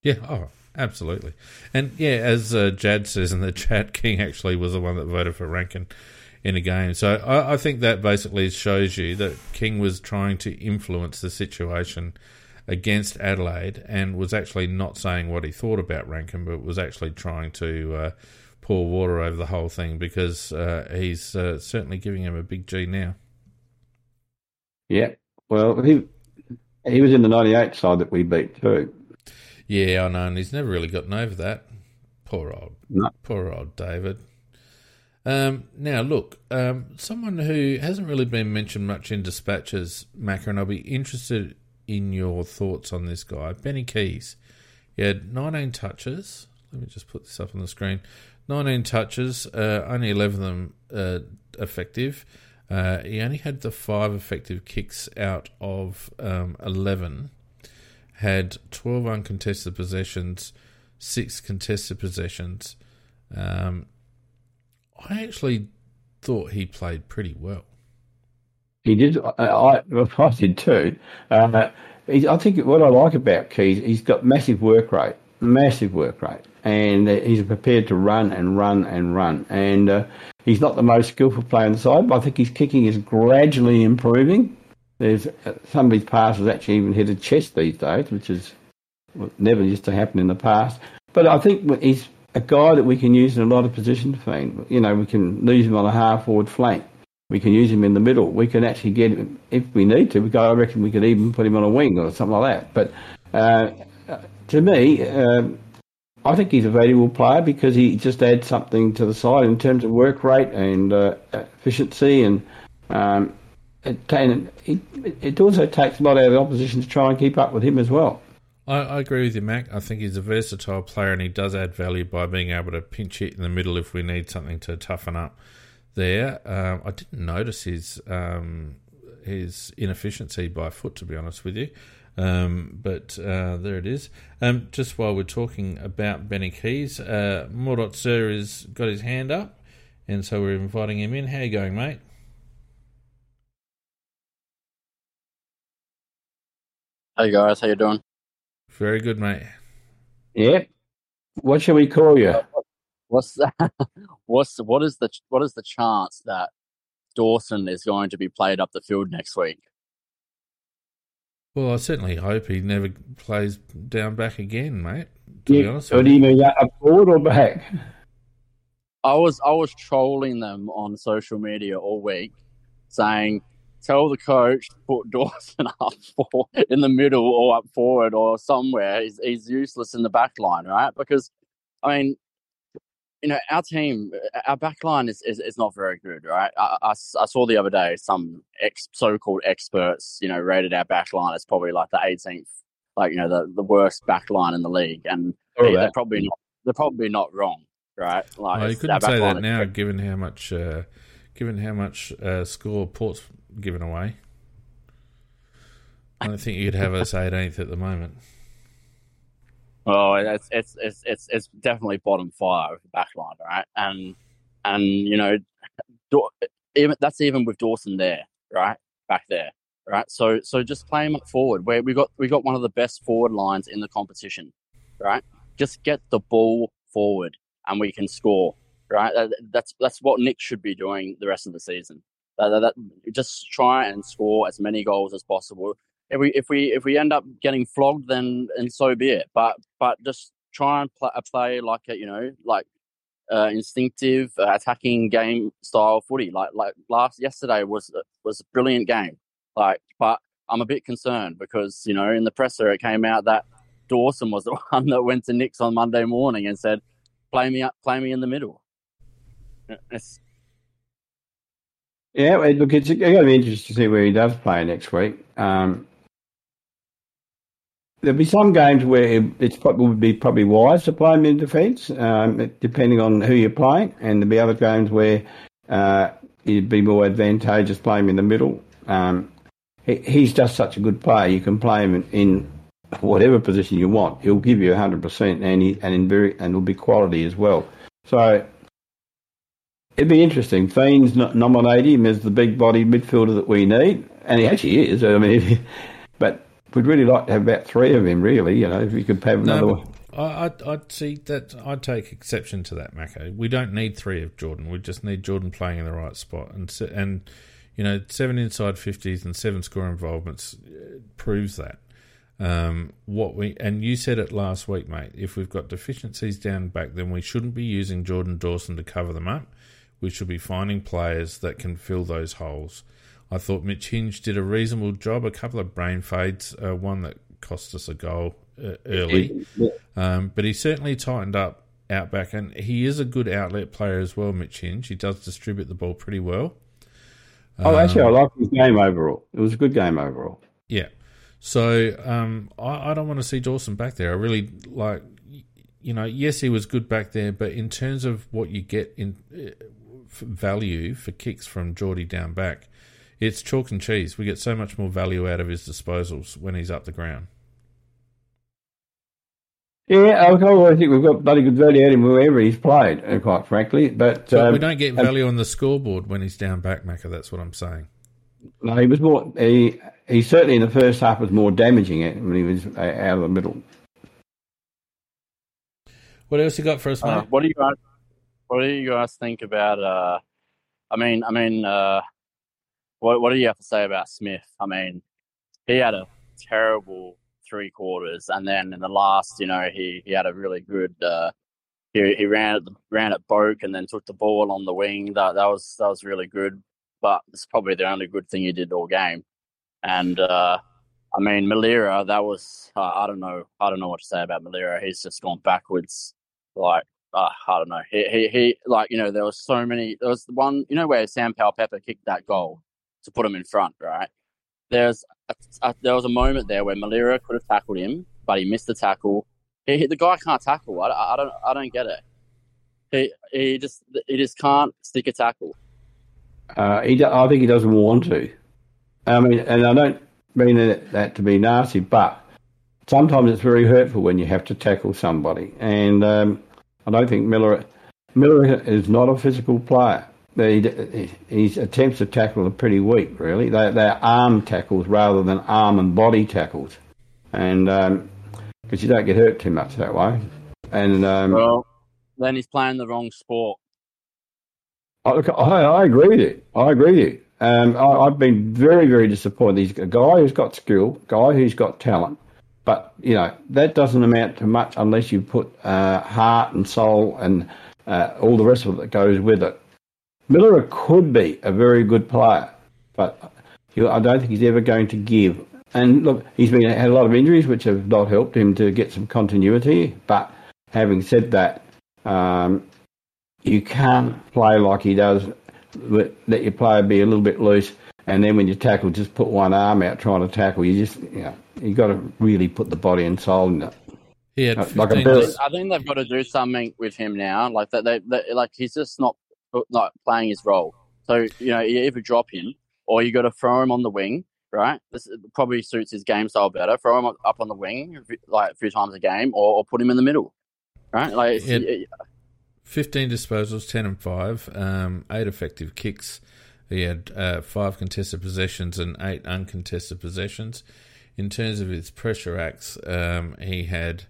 Yeah, oh, absolutely. And yeah, as uh, Jad says in the chat, King actually was the one that voted for Rankine in a game. So I, I, think that basically shows you that King was trying to influence the situation against Adelaide and was actually not saying what he thought about Rankine, but was actually trying to uh, pour water over the whole thing because uh, he's uh, certainly giving him a big G now. Yeah. Well, he he was in the 98 side that we beat too. Yeah, I know, and he's never really gotten over that. Poor old, no. poor old David. Um, now, look, um, someone who hasn't really been mentioned much in dispatches, Macca, and I'll be interested in your thoughts on this guy, Benny Keays. He had 19 touches. Let me just put this up on the screen. 19 touches, uh, only 11 of them uh, effective. Uh, he only had the five effective kicks out of um, 11, had 12 uncontested possessions, six contested possessions. Um, I actually thought he played pretty well. He did. I, I, I did too. Uh, I think what I like about Keays, he's got massive work rate, massive work rate, and he's prepared to run and run and run. And uh, He's not the most skillful player on the side, but I think his kicking is gradually improving. There's uh, some of his passes actually even hit a chest these days, which is never used to happen in the past. But I think he's a guy that we can use in a lot of positions. You know, we can use him on a half forward flank. We can use him in the middle. We can actually get him if we need to. I reckon we could even put him on a wing or something like that. But uh, to me, um, I think he's a valuable player because he just adds something to the side in terms of work rate and uh, efficiency, and um, it, it, it, also takes a lot out of the opposition to try and keep up with him as well. I, I, agree with you, Mac. I think he's a versatile player, and he does add value by being able to pinch hit in the middle if we need something to toughen up. There, um, I didn't notice his um, his inefficiency by foot, to be honest with you. Um, but uh, there it is. Um, just while we're talking about Benny Keays, uh, Mordot Sir has got his hand up, and so we're inviting him in. How you going, mate? Hey guys, how you doing? Very good, mate. Yeah. What shall we call you? What's that? What's what is the what is the chance that Dawson is going to be played up the field next week? Well, I certainly hope he never plays down back again, mate. To yeah. be honest, or do you mean up forward or back? I was I was trolling them on social media all week, saying, "Tell the coach to put Dawson up for in the middle or up forward or somewhere. He's he's useless in the back line, right? Because, I mean, you know, our team, our backline is, is, is not very good, right? I, I, I saw the other day some ex, so-called experts, you know, rated our backline as probably like the 18th, like you know, the, the worst backline in the league, and they, are probably not, they're probably not wrong, right? Like, you couldn't say that now, given how much, uh, given how much uh, score Port's given away. I don't think you'd have us 18th at the moment. Oh, it's it's it's it's definitely bottom five backline, right? And and you know, even that's even with Dawson there, right back there, right? So so just play him up forward. Where we got we got one of the best forward lines in the competition, right? Just get the ball forward, and we can score, right? That's that's what Nick should be doing the rest of the season. That, that, that, just try and score as many goals as possible if we if we if we end up getting flogged, then and so be it. But but just try and play, play like a you know like uh, instinctive uh, attacking game style footy. Like like last yesterday was was a brilliant game. Like, but I'm a bit concerned because you know in the presser it came out that Dawson was the one that went to Nicks on Monday morning and said, "Play me up, play me in the middle." It's, yeah, look, it's going to be interesting to see where he does play next week. Um, There'll be some games where it's probably would be probably wise to play him in defence, um, depending on who you're playing, and there'll be other games where uh, it'd be more advantageous playing him in the middle. Um, he, he's just such a good player. You can play him in, in whatever position you want. He'll give you hundred percent, and he and in very and will be quality as well. So it'd be interesting. Fiends nominate him as the big body midfielder that we need, and he actually is. I mean, but we'd really like to have about three of him, really. You know, if you could have another no, one. I'd, I'd see that. I'd take exception to that, Mako. We don't need three of Jordan. We just need Jordan playing in the right spot, and and you know, seven inside fifties and seven score involvements uh, proves that. Um, what we and you said it last week, mate. If we've got deficiencies down back, then we shouldn't be using Jordan Dawson to cover them up. We should be finding players that can fill those holes. I thought Mitch Hinge did a reasonable job. A couple of brain fades, uh, one that cost us a goal uh, early, um, but he certainly tightened up out back, and he is a good outlet player as well. Mitch Hinge, he does distribute the ball pretty well. Oh, actually, I um, like his game overall. It was a good game overall. Yeah. So um, I, I, don't want to see Dawson back there. I really like, you know, yes, he was good back there, but in terms of what you get in uh, value for kicks from Geordie down back, it's chalk and cheese. We get so much more value out of his disposals when he's up the ground. Yeah, I think we've got bloody good value out of him wherever he's played, uh, quite frankly. But, but um, we don't get value on the scoreboard when he's down back, Macca. That's what I'm saying. No, he was more. He he certainly in the first half was more damaging it when he was uh, out of the middle. What else you got for us, mate? Uh, what do you guys? What do you guys think about? Uh, I mean, I mean, uh, what what do you have to say about Smith? I mean, he had a terrible three quarters, and then in the last, you know, he, he had a really good. Uh, he he ran at the, ran at Boak and then took the ball on the wing. That that was that was really good, but it's probably the only good thing he did all game. And uh, I mean, Milera, that was uh, I don't know I don't know what to say about Milera. He's just gone backwards. Like uh, I don't know. He, he he like you know there was so many. There was the one you know where Sam Powell Pepper kicked that goal to put him in front, right? There's a, a, there was a moment there where Milera could have tackled him, but he missed the tackle. He, the guy can't tackle. I, I don't I don't get it. He he just he just can't stick a tackle. Uh, he I think he doesn't want to. I mean, and I don't mean that, that to be nasty, but sometimes it's very hurtful when you have to tackle somebody. And um, I don't think Miller Miller is not a physical player his attempts to tackle are pretty weak, really. They, they're arm tackles rather than arm and body tackles. And because um, you don't get hurt too much that way. And um, Well, then he's playing the wrong sport. I, I, I agree with you. I agree with you. Um, I, have been very, very disappointed. He's a guy who's got skill, guy who's got talent. But, you know, that doesn't amount to much unless you put uh, heart and soul and uh, all the rest of it that goes with it. Miller could be a very good player, but I don't think he's ever going to give. And look, he's been had a lot of injuries, which have not helped him to get some continuity. But having said that, um, you can't play like he does. Let your player be a little bit loose, and then when you tackle, just put one arm out trying to tackle. You just, you know, you got to really put the body and soul in it. He had Uh, like a 15 bill- dis- I think they've got to do something with him now. Like that, they, they like he's just not not playing his role. So you know, you either drop him or you got to throw him on the wing. Right, this probably suits his game style better. Throw him up on the wing like a few times a game, or, or put him in the middle. Right, like Yeah. 15 disposals, 10 and 5, um, 8 effective kicks. He had uh, 5 contested possessions and 8 uncontested possessions. In terms of his pressure acts, um, he had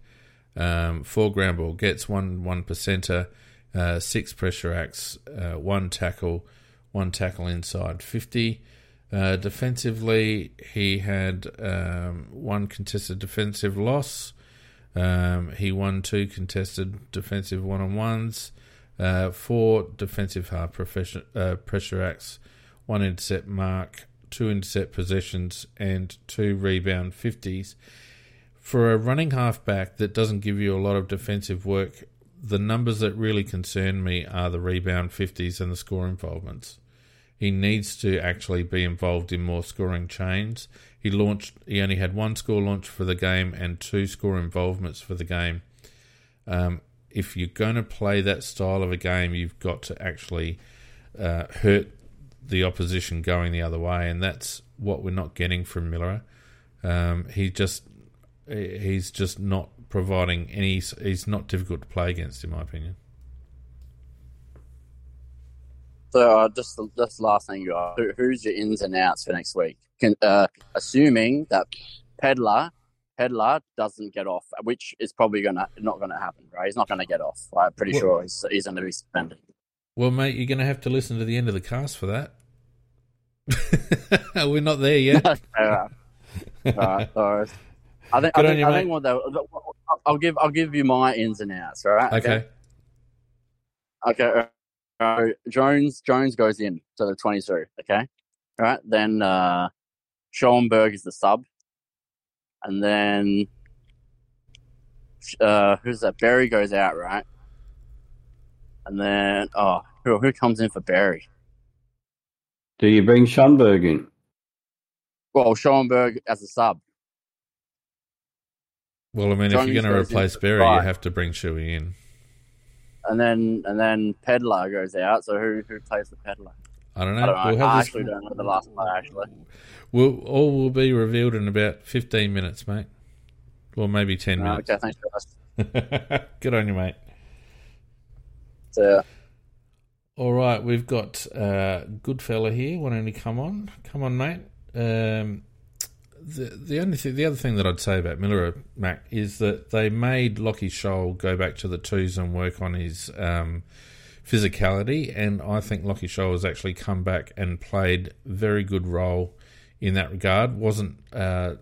um, 4 ground ball gets, 1 1 percenter, uh, 6 pressure acts, uh, 1 tackle, 1 tackle inside 50. Uh, defensively, he had um, 1 contested defensive loss. Um, he won two contested defensive one on ones, uh, four defensive profession, uh, pressure acts, one intercept mark, two intercept possessions, and two rebound 50s. For a running halfback that doesn't give you a lot of defensive work, the numbers that really concern me are the rebound 50s and the score involvements. He needs to actually be involved in more scoring chains. He launched. He only had one score launch for the game and two score involvements for the game. Um, if you're going to play that style of a game, you've got to actually uh, hurt the opposition going the other way, and that's what we're not getting from Miller. Um, he just he's just not providing any. He's not difficult to play against, in my opinion. So uh, just the, just last thing, guys. Who, who's your ins and outs for next week? Can, uh, assuming that Pedlar Pedlar doesn't get off, which is probably gonna not gonna happen, right? He's not gonna get off. I'm pretty Well- sure he's he's gonna be suspended. Well, mate, you're going to have to listen to the end of the cast for that. we're not there yet. All right, all right. I think Good I think, you, I think what they, I'll give I'll give you my ins and outs. All right. Okay. Okay. Uh, Jones Jones goes in to the 22. Okay. All right. Then uh, Schoenberg is the sub, and then uh, who's that? Berry goes out, right? And then oh, who who comes in for Berry? Do you bring Schoenberg in? Well, Schoenberg as a sub. Well, I mean, if you're going to replace Berry, you have to bring Shuey in. And then and then Pedlar goes out. So who who plays the Pedlar? I don't know. I don't know. We'll have I this- actually don't know the last player. Actually, We'll, all will be revealed in about 15 minutes, mate. Or maybe 10 Uh, minutes. okay, thanks guys. Good on you, mate. So, All right, we've got uh, good fella here wanting to come on. Come on, mate. Um, the the only thing, the other thing that I'd say about Miller, Mac, is that they made Lockie Sholl go back to the twos and work on his um, physicality, and I think Lockie Sholl has actually come back and played very good role in that regard. wasn't uh,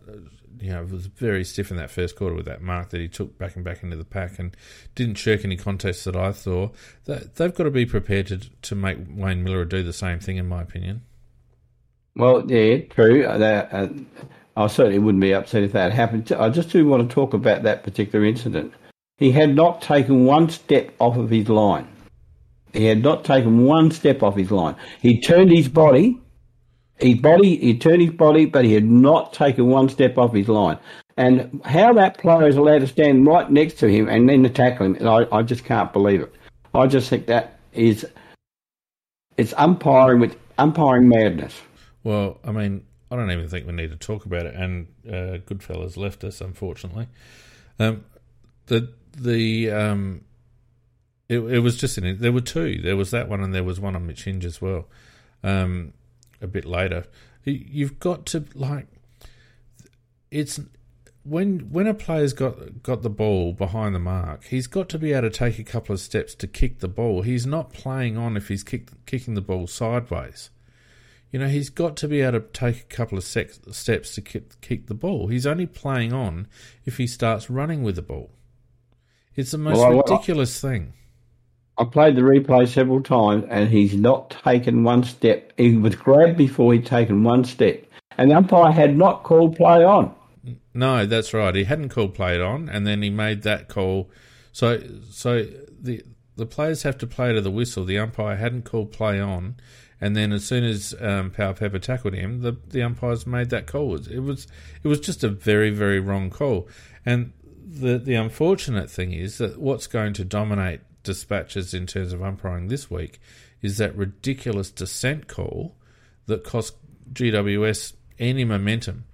you know was very stiff in that first quarter with that mark that he took back and back into the pack and didn't shirk any contests that I saw. They've got to be prepared to to make Wayne Milera do the same thing, in my opinion. Well, yeah, true. That, uh, I certainly wouldn't be upset if that happened. I just do want to talk about that particular incident. He had not taken one step off of his line. He had not taken one step off his line. He turned his body, his body, he turned his body, but he had not taken one step off his line. And how that player is allowed to stand right next to him and then to tackle him, I, I just can't believe it. I just think that is, it's umpiring with umpiring madness. Well, I mean, I don't even think we need to talk about it. And uh, Goodfellas left us, unfortunately. Um, the the um, it, it was just in. There were two. There was that one, and there was one on Mitch Hinge as well. Um, a bit later, You- you've got to like. It's when when a player's got got the ball behind the mark, he's got to be able to take a couple of steps to kick the ball. He's not playing on if he's kick, kicking the ball sideways. You know, he's got to be able to take a couple of sec- steps to kick, kick the ball. He's only playing on if he starts running with the ball. It's the most Well, I- ridiculous thing. I played the replay several times, and he's not taken one step. He was grabbed before he'd taken one step, and the umpire had not called play on. No, that's right. He hadn't called play on, and then he made that call. So, so the the players have to play to the whistle. The umpire hadn't called play on, and then as soon as um, Powell-Pepper tackled him, the the umpires made that call. It was it was just a very very wrong call. And the the unfortunate thing is that what's going to dominate dispatches in terms of umpiring this week is that ridiculous dissent call that cost GWS any momentum.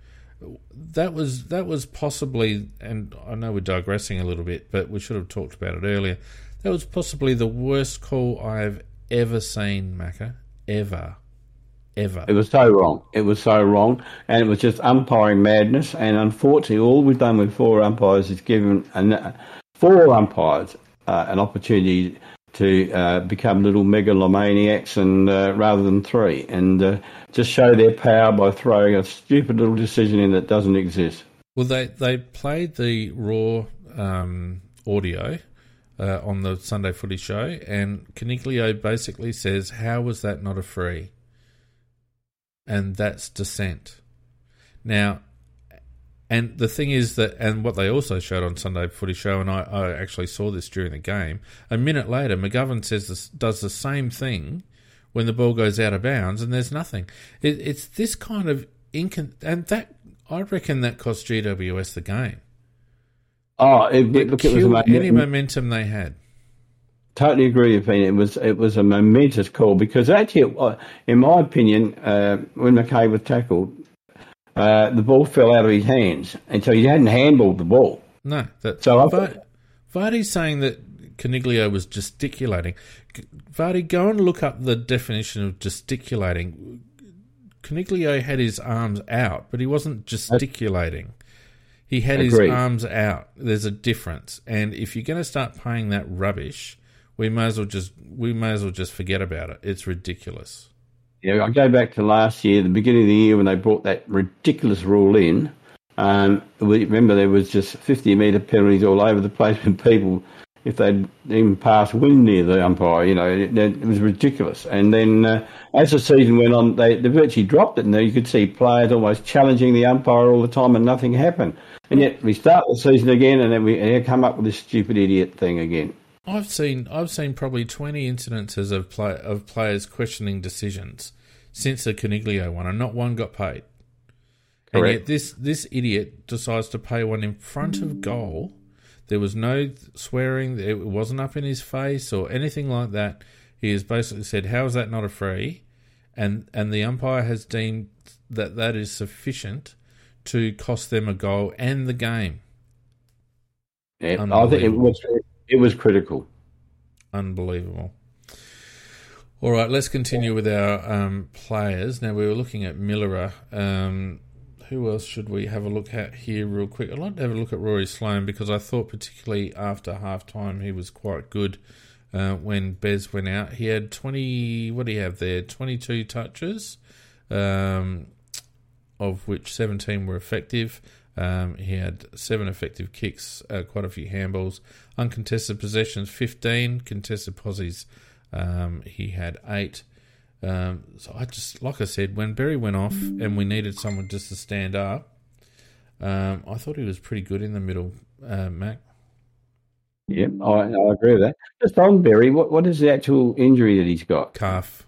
That was that was possibly, and I know we're digressing a little bit, but we should have talked about it earlier. That was possibly the worst call I have ever seen, Macca. Ever. Ever. It was so wrong. It was so wrong. And it was just umpiring madness. And unfortunately, all we've done with four umpires is given an, four umpires uh, an opportunity to uh, become little megalomaniacs and uh, rather than three and uh, just show their power by throwing a stupid little decision in that doesn't exist. Well, they, they played the raw um, audio uh, on the Sunday Footy Show, and Coniglio basically says, "How was that not a free?" And that's dissent. Now, and the thing is that, and what they also showed on Sunday Footy Show, and I, I actually saw this during the game. A minute later, McGovern says this, does the same thing when the ball goes out of bounds, and there's nothing. It, it's this kind of incon, and that I reckon that cost GWS the game. Oh, it, it, look, it was any momentum they had. Totally agree with you. It was it was a momentous call because actually, uh, in my opinion, uh, when McKay was tackled, uh, the ball fell out of his hands, and so he hadn't handled the ball. No, that, so v- Vardy's saying that Coniglio was gesticulating. Vardy, go and look up the definition of gesticulating. Coniglio had his arms out, but he wasn't gesticulating. He had Agreed. his arms out. There's a difference, and if you're going to start paying that rubbish, we may as well just we may as well just forget about it. It's ridiculous. Yeah, I go back to last year, the beginning of the year when they brought that ridiculous rule in. Um, we remember there was just 50 metre penalties all over the place when people, if they'd even passed wind near the umpire, you know, it, it was ridiculous. And then uh, as the season went on, they, they virtually dropped it, and you could see players almost challenging the umpire all the time, and nothing happened. And yet we start the season again, and then we and come up with this stupid idiot thing again. I've seen I've seen probably twenty incidences of play of players questioning decisions since the Coniglio one, and not one got paid. Correct. And yet this this idiot decides to pay one in front of goal. There was no swearing. It wasn't up in his face or anything like that. He has basically said, "How is that not a free?" And and the umpire has deemed that that is sufficient to cost them a goal and the game. Yeah, I think it was it was critical. Unbelievable. All right, let's continue with our um, players. Now we were looking at Milera. Um, who else should we have a look at here, real quick? I'd like to have a look at Rory Sloane because I thought, particularly after half time, he was quite good uh, when Bez went out. He had 20, what do you have there? 22 touches, um, of which 17 were effective. Um, he had seven effective kicks, uh, quite a few handballs, uncontested possessions 15, contested posies um, he had eight. Um, so I just, like I said, when Berry went off and we needed someone just to stand up, um, I thought he was pretty good in the middle, uh, Mac. Yeah, I, I agree with that. Just on Berry, what what is the actual injury that he's got? Calf,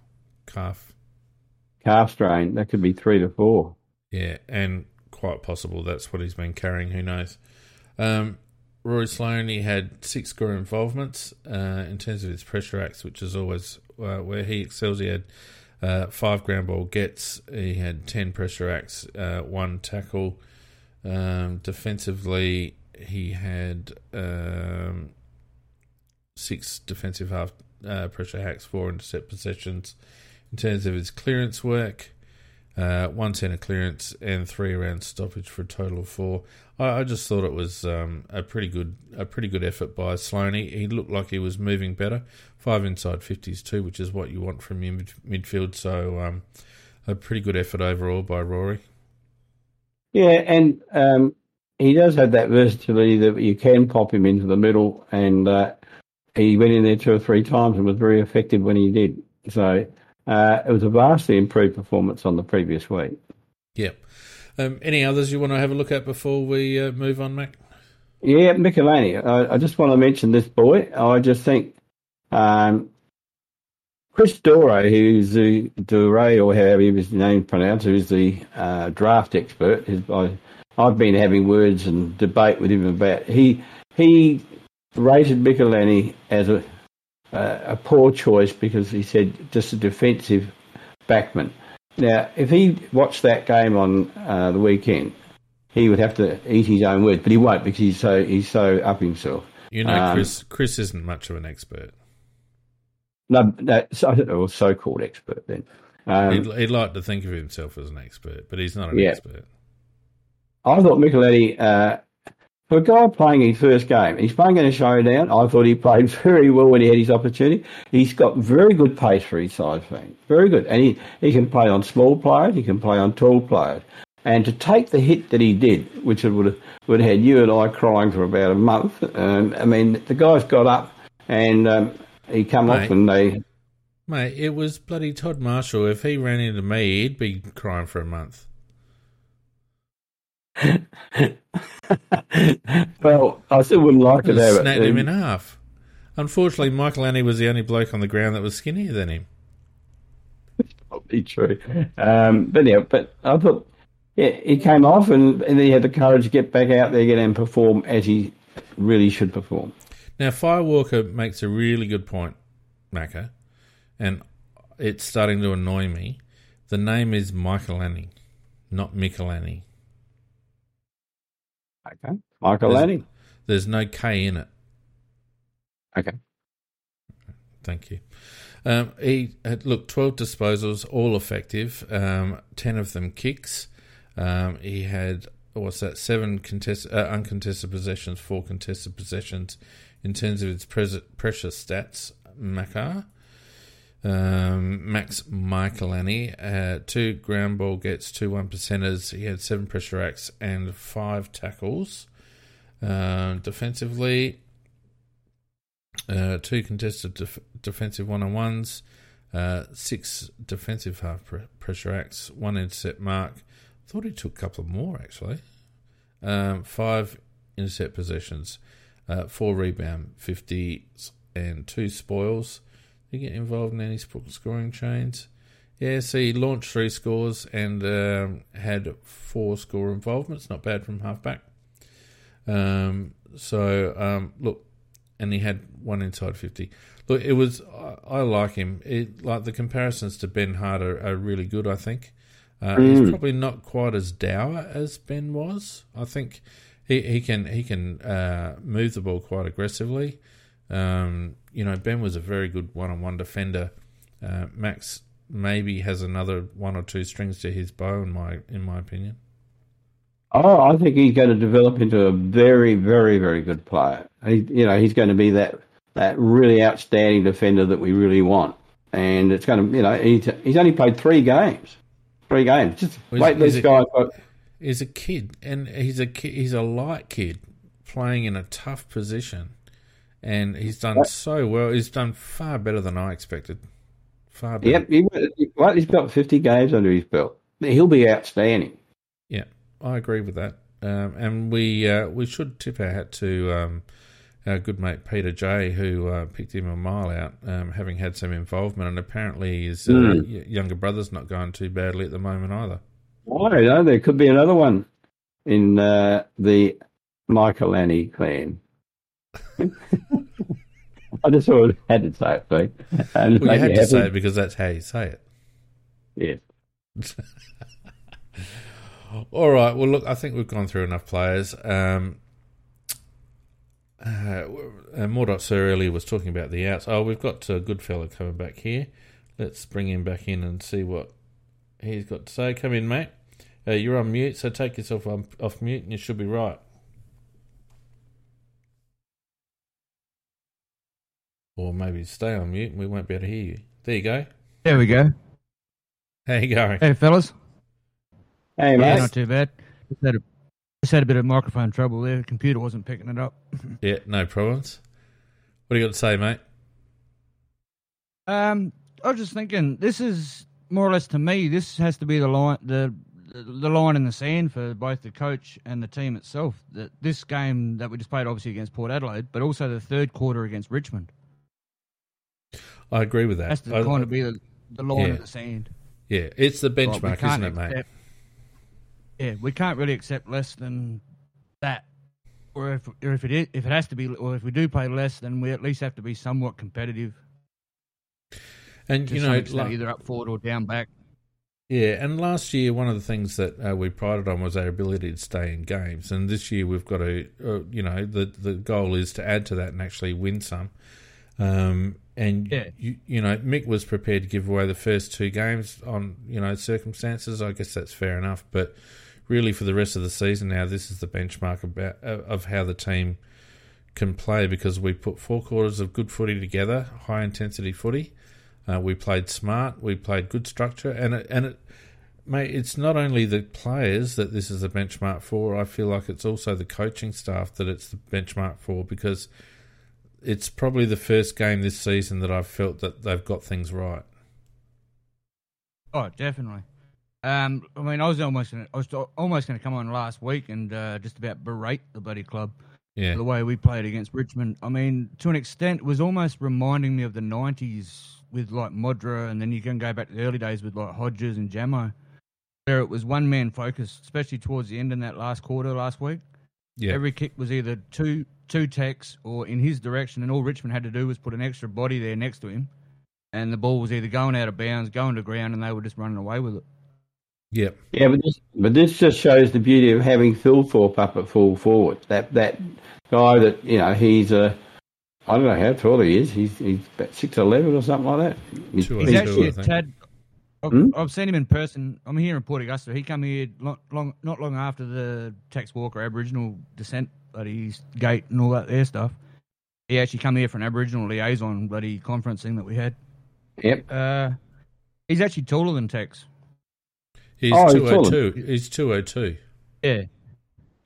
calf, calf strain. That could be three to four. Yeah, and quite possible that's what he's been carrying. Who knows? Um, Rory Sloane, he had six score involvements uh, in terms of his pressure acts, which is always uh, where he excels. He had uh, five ground ball gets, he had 10 pressure acts, uh, one tackle. Um, defensively, he had um, six defensive half uh, pressure hacks, four intercept possessions. In terms of his clearance work, uh, one centre clearance and three around stoppage for a total of four. I, I just thought it was um, a pretty good a pretty good effort by Sloane. He, he, looked like he was moving better. Five inside fifties too, which is what you want from your mid, midfield. So um, a pretty good effort overall by Rory. Yeah, and um, he does have that versatility that you can pop him into the middle, and uh, he went in there two or three times and was very effective when he did. So uh, it was a vastly improved performance on the previous week. Yep. Um, any others you want to have a look at before we uh, move on, Mac? Yeah, Michalanney. I, I, just want to mention this boy. I just think Um, Chris Dore, who's the Dore or however his name pronounced, who's the uh, draft expert. His, I, I've been having words and debate with him about he he rated Michalanney as a a poor choice because he said just a defensive backman. Now, if he watched that game on uh, the weekend, he would have to eat his own words, but he won't because he's so he's so up himself. You know, um, Chris Chris isn't much of an expert. No, no so, I don't know, so-called expert then. Um, he'd, he'd, like to think of himself as an expert, but he's not an yeah. expert. I thought Michalanney, uh, for a guy playing his first game, he's playing in a showdown. I thought he played very well when he had his opportunity. He's got very good pace for his size frame, very good, and he, he can play on small players, he can play on tall players. And to take the hit that he did, which would have, would have had you and I crying for about a month, um, I mean, the guy's got up and um, he come mate, off and they. Mate, it was bloody Todd Marshall. If he ran into me, he'd be crying for a month. well, I still wouldn't like it. Have snapped him in half. Unfortunately, Michael Annie was the only bloke on the ground that was skinnier than him. Probably true. Um, but yeah, but I thought yeah, he came off and, and he had the courage to get back out there again and perform as he really should perform. Now, Firewalker makes a really good point, Macca, and it's starting to annoy me. The name is Michael Annie, not Michelani. Okay. Michael there's, Annie. There's no K in it. Okay. Thank you. Um, he had, look, 12 disposals, all effective, um, 10 of them kicks. Um, he had, what's that, seven contest, uh, uncontested possessions, four contested possessions in terms of its pres- pressure stats. Macca. Um, Max Michalanney, uh, two ground ball gets, two one percenters. He had seven pressure acts and five tackles. Uh, defensively, uh, two contested def- defensive one on ones, uh, six defensive half pre- pressure acts, one intercept mark. Thought he took a couple more actually. Um, five intercept possessions, uh, four rebound, fifty, and two spoils. Did he get involved in any scoring chains? Yeah, so he launched three scores and um, had four score involvements. Not bad from halfback. Um, so um, look, and he had one inside fifty. Look, it was I, I like him. It, like the comparisons to Ben Hart are, are really good. I think uh, mm. he's probably not quite as dour as Ben was. I think he, he can he can uh, move the ball quite aggressively. Um, you know, Ben was a very good one-on-one defender. Uh, Max maybe has another one or two strings to his bow, in my in my opinion. Oh, I think he's going to develop into a very, very, very good player. He, you know, he's going to be that that really outstanding defender that we really want. And it's going to, you know, he's, he's only played three games, three games. Just wait, this guy. He's a kid, and he's a kid, he's a light kid playing in a tough position and he's done so well. He's done far better than I expected. Far better. Yep, he, well, he's got 50 games under his belt. He'll be outstanding. Yeah, I agree with that. Um, and we uh, we should tip our hat to um, our good mate Peter J, who uh, picked him a mile out, um, having had some involvement, and apparently his uh, mm. younger brother's not going too badly at the moment either. I don't know. There could be another one in uh, the Michael Annie clan. I just sort of had to say it, right? And well, you had to happy. say it because that's how you say it. Yeah. All right. Well, look, I think we've gone through enough players. Um, uh, uh, Mordot Sir earlier was talking about the outs. Oh, we've got a good fella coming back here. Let's bring him back in and see what he's got to say. Come in, mate. Uh, you're on mute, so take yourself off mute and you should be right. Or maybe stay on mute and we won't be able to hear you. There you go. There we go. How you going? Hey, fellas. Hey, mate. Yeah, not too bad. Just had, a, just had a bit of microphone trouble there. The computer wasn't picking it up. yeah, no problems. What do you got to say, mate? Um, I was just thinking, this is more or less to me. This has to be the line, the the line in the sand for both the coach and the team itself. That this game that we just played, obviously against Port Adelaide, but also the third quarter against Richmond I agree with that. Has to I- kind of be the, the line Yeah. in the sand. yeah, it's the benchmark, isn't it, mate? accept- Yeah, we can't really accept less than that. Or if or if it is, if it has to be, or if we do play less, then we at least have to be somewhat competitive. And you know, extent, like- either up forward or down back. Yeah, and last year one of the things that uh, we prided on was our ability to stay in games, and this year we've got to, uh, you know, the the goal is to add to that and actually win some. Um, and Yeah. you, you know, Mick was prepared to give away the first two games on you know circumstances. I guess that's fair enough, but really for the rest of the season now, this is the benchmark about uh, of how the team can play because we put four quarters of good footy together, high intensity footy. Uh, we played smart. We played good structure, and it, and it, mate, it's not only the players that this is a benchmark for. I feel like it's also the coaching staff that it's the benchmark for because it's probably the first game this season that I've felt that they've got things right. Oh, definitely. Um, I mean, I was almost gonna, I was almost going to come on last week and uh, just about berate the bloody club Yeah, the way we played against Richmond. I mean, to an extent, it was almost reminding me of the '90s with like Modra, and then you can go back to the early days with like Hodges and Jamo, where it was one man focused, especially towards the end in that last quarter last week. Yeah, Every kick was either two two Tex or in his direction, and all Richmond had to do was put an extra body there next to him, and the ball was either going out of bounds, going to ground, and they were just running away with it. yeah, Yeah, but this, but this just shows the beauty of having Thilthorpe up at full forward. That that guy that you know he's a I don't know how tall he is. He's he's about six eleven or something like that. He's, He's actually a tad. I've, Hmm? I've seen him in person. I'm here in Port Augusta. He come here long, long, not long after the Tex Walker Aboriginal descent, bloody gate and all that there stuff. He actually come here for an Aboriginal liaison bloody conference thing that we had. Yep. Uh, he's actually taller than Tex. he's Oh, he's two oh taller. two. He's two oh two. Yeah,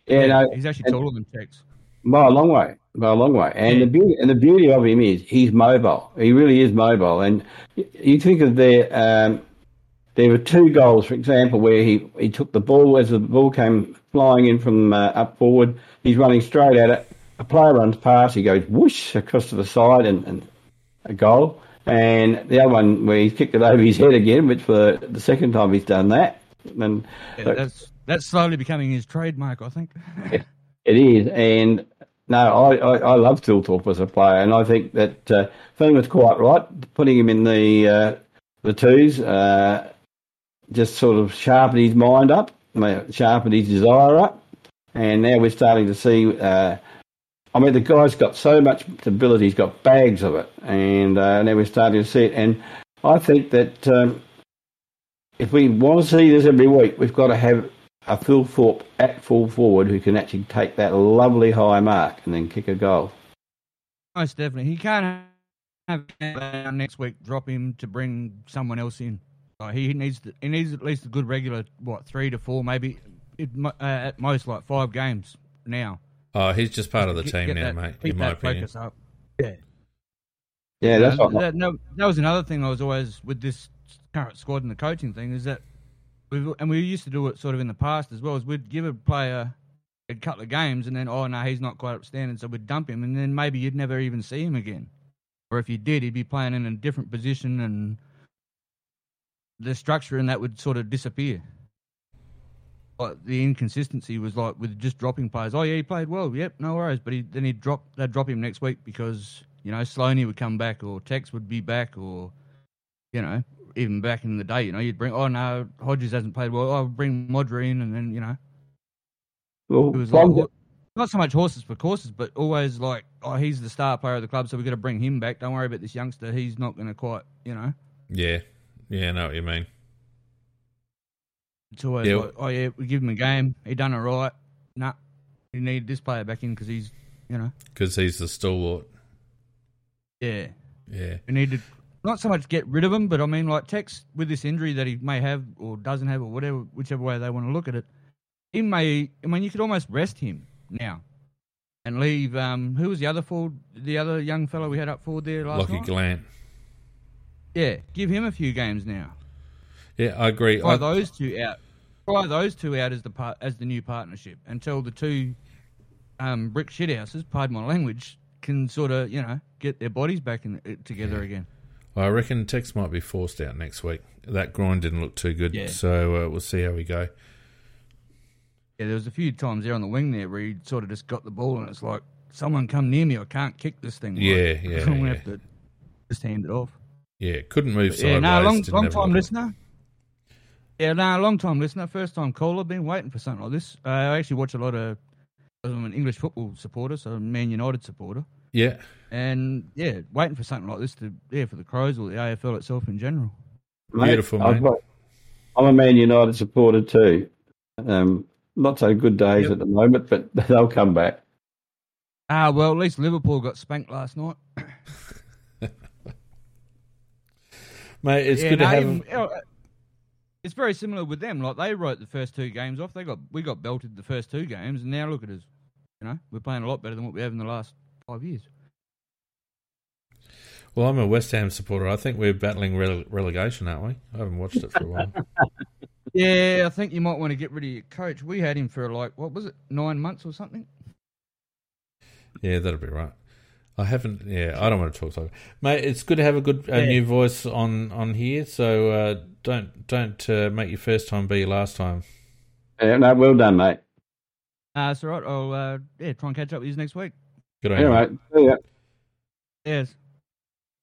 Yeah, no, he's actually and- taller than Tex. by a long way, by a long way. And Yeah. the beauty and the beauty of him is he's mobile. He really is mobile. And you think of the um, there were two goals, for example, where he, he took the ball as the ball came flying in from uh, up forward. He's running straight at it. A player runs past. He goes whoosh across to the side and, and a goal. And the other one where he kicked it over his head again, which for the second time he's done that. And Yeah, that's that's slowly becoming his trademark, I think. It is, and no, I, I, I love Thilthorpe as a player, and I think that uh, Finn was quite right putting him in the uh, the twos, uh, just sort of sharpened his mind up, sharpened his desire up, and now we're starting to see. Uh, I mean, the guy's got so much ability; he's got bags of it, and uh, now we're starting to see it. And I think that um, if we want to see this every week, we've got to have a Thilthorpe at full forward who can actually take that lovely high mark and then kick a goal. Most definitely, he can't have have next week. Drop him to bring someone else in. Like, he needs to, he needs at least a good regular what three to four, maybe it, uh, at most like five games now. Oh, he's just part of the Get- team get now, that- mate. keep In my that opinion. focus up. Yeah, Yeah, that's Uh, what. that, no, that was another thing I was always with this current squad and the coaching thing is that we and we used to do it sort of in the past as well. Is we'd give a player a couple of games and then oh no he's not quite upstanding so we'd dump him and then maybe you'd never even see him again, or if you did, he'd be playing in a different position and the structure and that would sort of disappear. But the inconsistency was like with just dropping players. Oh yeah, he played well. Yep, no worries. But he, then he'd drop. They'd drop him next week because you know Sloaney would come back or Tex would be back or you know even back in the day, you know you'd bring. Oh no, Hodges hasn't played well. I'll bring Modra in, and then you know Well, it was like Bonga- not so much horses for courses, but always like oh he's the star player of the club, so we've got to bring him back. Don't worry about this youngster. He's not going to quite you know. Yeah, yeah, I know what you mean. It's always Yeah. like, oh yeah, we give him a game. He done it right. Nah, you need this player back in because he's, you know, Because he's the stalwart. yeah. Yeah, We need to not so much get rid of him, but I mean, like Tex with this injury that he may have or doesn't have or whatever, whichever way they want to look at it, he may. I mean, you could almost rest him now and leave. Um, who was the other forward? The other young fellow we had up forward there last Lockie night. Gollant. Yeah, give him a few games now. Yeah, I agree. Try I, those two out. Try those two out as the as the new partnership until the two um, brick shithouses, pardon my language, can sort of you know get their bodies back in, uh, together again. I reckon Tex might be forced out next week. That groin didn't look too good, Yeah. so uh, we'll see how we go. Yeah, there was a few times there on the wing there where he sort of just got the ball and it's like, someone come near me, I can't kick this thing. Like, Yeah, yeah, I'm gonna yeah. have to just hand it off. Yeah, couldn't move sideways. yeah, no, long, long time lot listener. Yeah, no, long time listener, first time caller. Been waiting for something like this. Uh, I actually watch a lot of. I'm an English football supporter, so I'm a Man United supporter, Yeah, and yeah, waiting for something like this to yeah for the Crows or the AFL itself in general. Mate, Beautiful, I've mate. got- I'm a Man United supporter too. Um, not so good days Yep. at the moment, but they'll come back. Ah, well, at least Liverpool got spanked last night. mate, it's Yeah, good to have. even- uh, it's very similar with them. Like they wrote the first two games off. They got we got belted the first two games, and now look at us. You know, we're playing a lot better than what we have in the last five years. Well, I'm a West Ham supporter. I think we're battling rele- relegation, aren't we? I haven't watched it for a while. Yeah, I think you might want to get rid of your coach. We had him for like what was it, nine months or something. yeah, that'll be right. I haven't. Yeah, I don't want to talk soccer, mate. It's good to have a good uh, Yeah. new voice on on here. So uh, don't don't uh, make your first time be your last time. Yeah, no, well done, mate. Uh, that's all right. I'll uh, yeah try and catch up with you next week. Good on you. Anyway, see ya. Yes.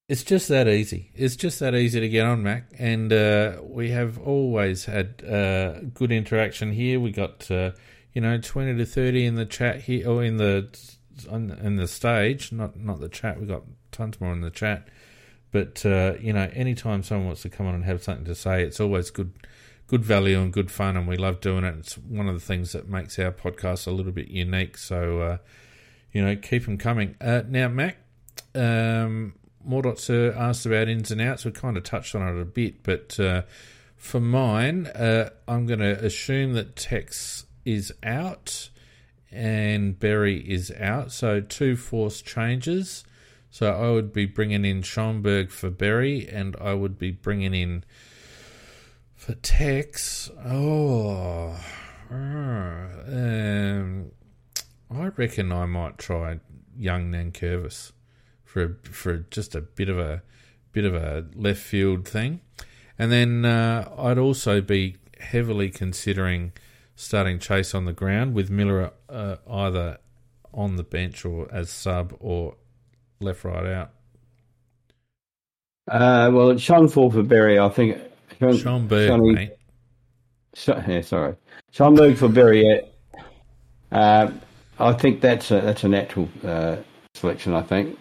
It's just that easy. It's just that easy to get on, Mac. And uh, we have always had uh, good interaction here. We got uh, you know twenty to thirty in the chat here, or in the on in the stage. Not not the chat. We've got tons more in the chat. But uh, you know, anytime someone wants to come on and have something to say, it's always good, good value and good fun, and we love doing it. It's one of the things that makes our podcast a little bit unique. So uh, you know, keep them coming. Uh, now, Mac. Um, Sir asked about ins and outs. We kind of touched on it a bit, but uh, for mine, uh, I'm going to assume that Tex is out and Berry is out. So two force changes. So I would be bringing in Schoenberg for Berry, and I would be bringing in for Tex. Oh, um, I reckon I might try young Nankervis for for just a bit of a bit of a left field thing, and then uh, I'd also be heavily considering starting Chayce on the ground with Miller uh, either on the bench or as sub or left right out. Uh, well, it's Sean Fall for Berry, I think. Sean, Schoenberg, Sonny- mate. So, yeah, sorry. Schoenberg for Berry. Uh, I think that's a, that's a natural uh, selection, I think.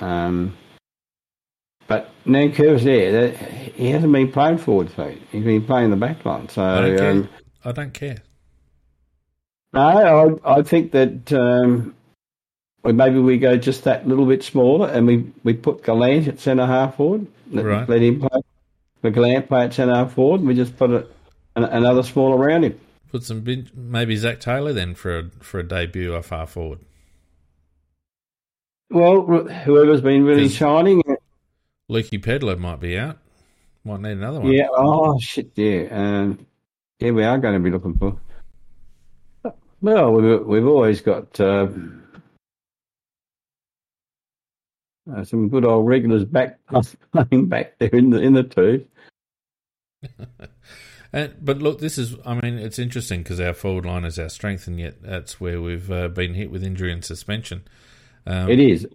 Um, but Nankervis there, that, he hasn't been playing forward, so he's been playing the back line. So, I don't care. um, I don't care. No, I, I think that um, well, maybe we go just that little bit smaller and we, we put Gollant at centre half forward. Let, Right. let him play. Let Gollant play at centre half forward and we just put a, an, another small around him. Put some maybe Zac Taylor then for a for a debut off half forward. Well, whoever's been really shining, Lukey Pedlar might be out. Might need another one. yeah. Oh shit, yeah. Um, yeah, we are going to be looking for. Well, we've we've always got uh, uh, some good old regulars back playing back there in the in the two. And, but look, this is, I mean, it's interesting because our forward line is our strength, and yet that's where we've uh, been hit with injury and suspension. Um, It is.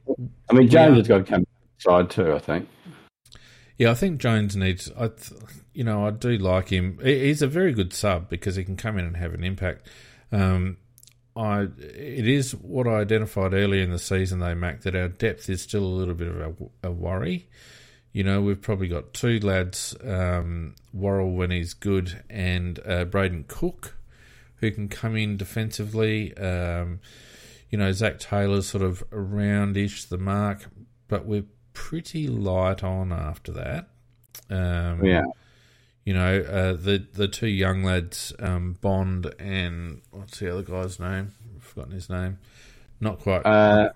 I mean, Yeah. has got to come side too. I think. Yeah, I think Jones needs. I, you know, I do like him. He's a very good sub because he can come in and have an impact. Um, I it is what I identified earlier in the season, though, Mac, that our depth is still a little bit of a, a worry. You know, we've probably got two lads, um, Worrell when he's good, and uh, Brayden Cook, who can come in defensively. Um, you know, Zac Taylor's sort of aroundish the mark, but we're pretty light on after that. Um, Yeah. You know, uh, the the two young lads, um, Bond and what's the other guy's name? I've forgotten his name. Not quite. Uh,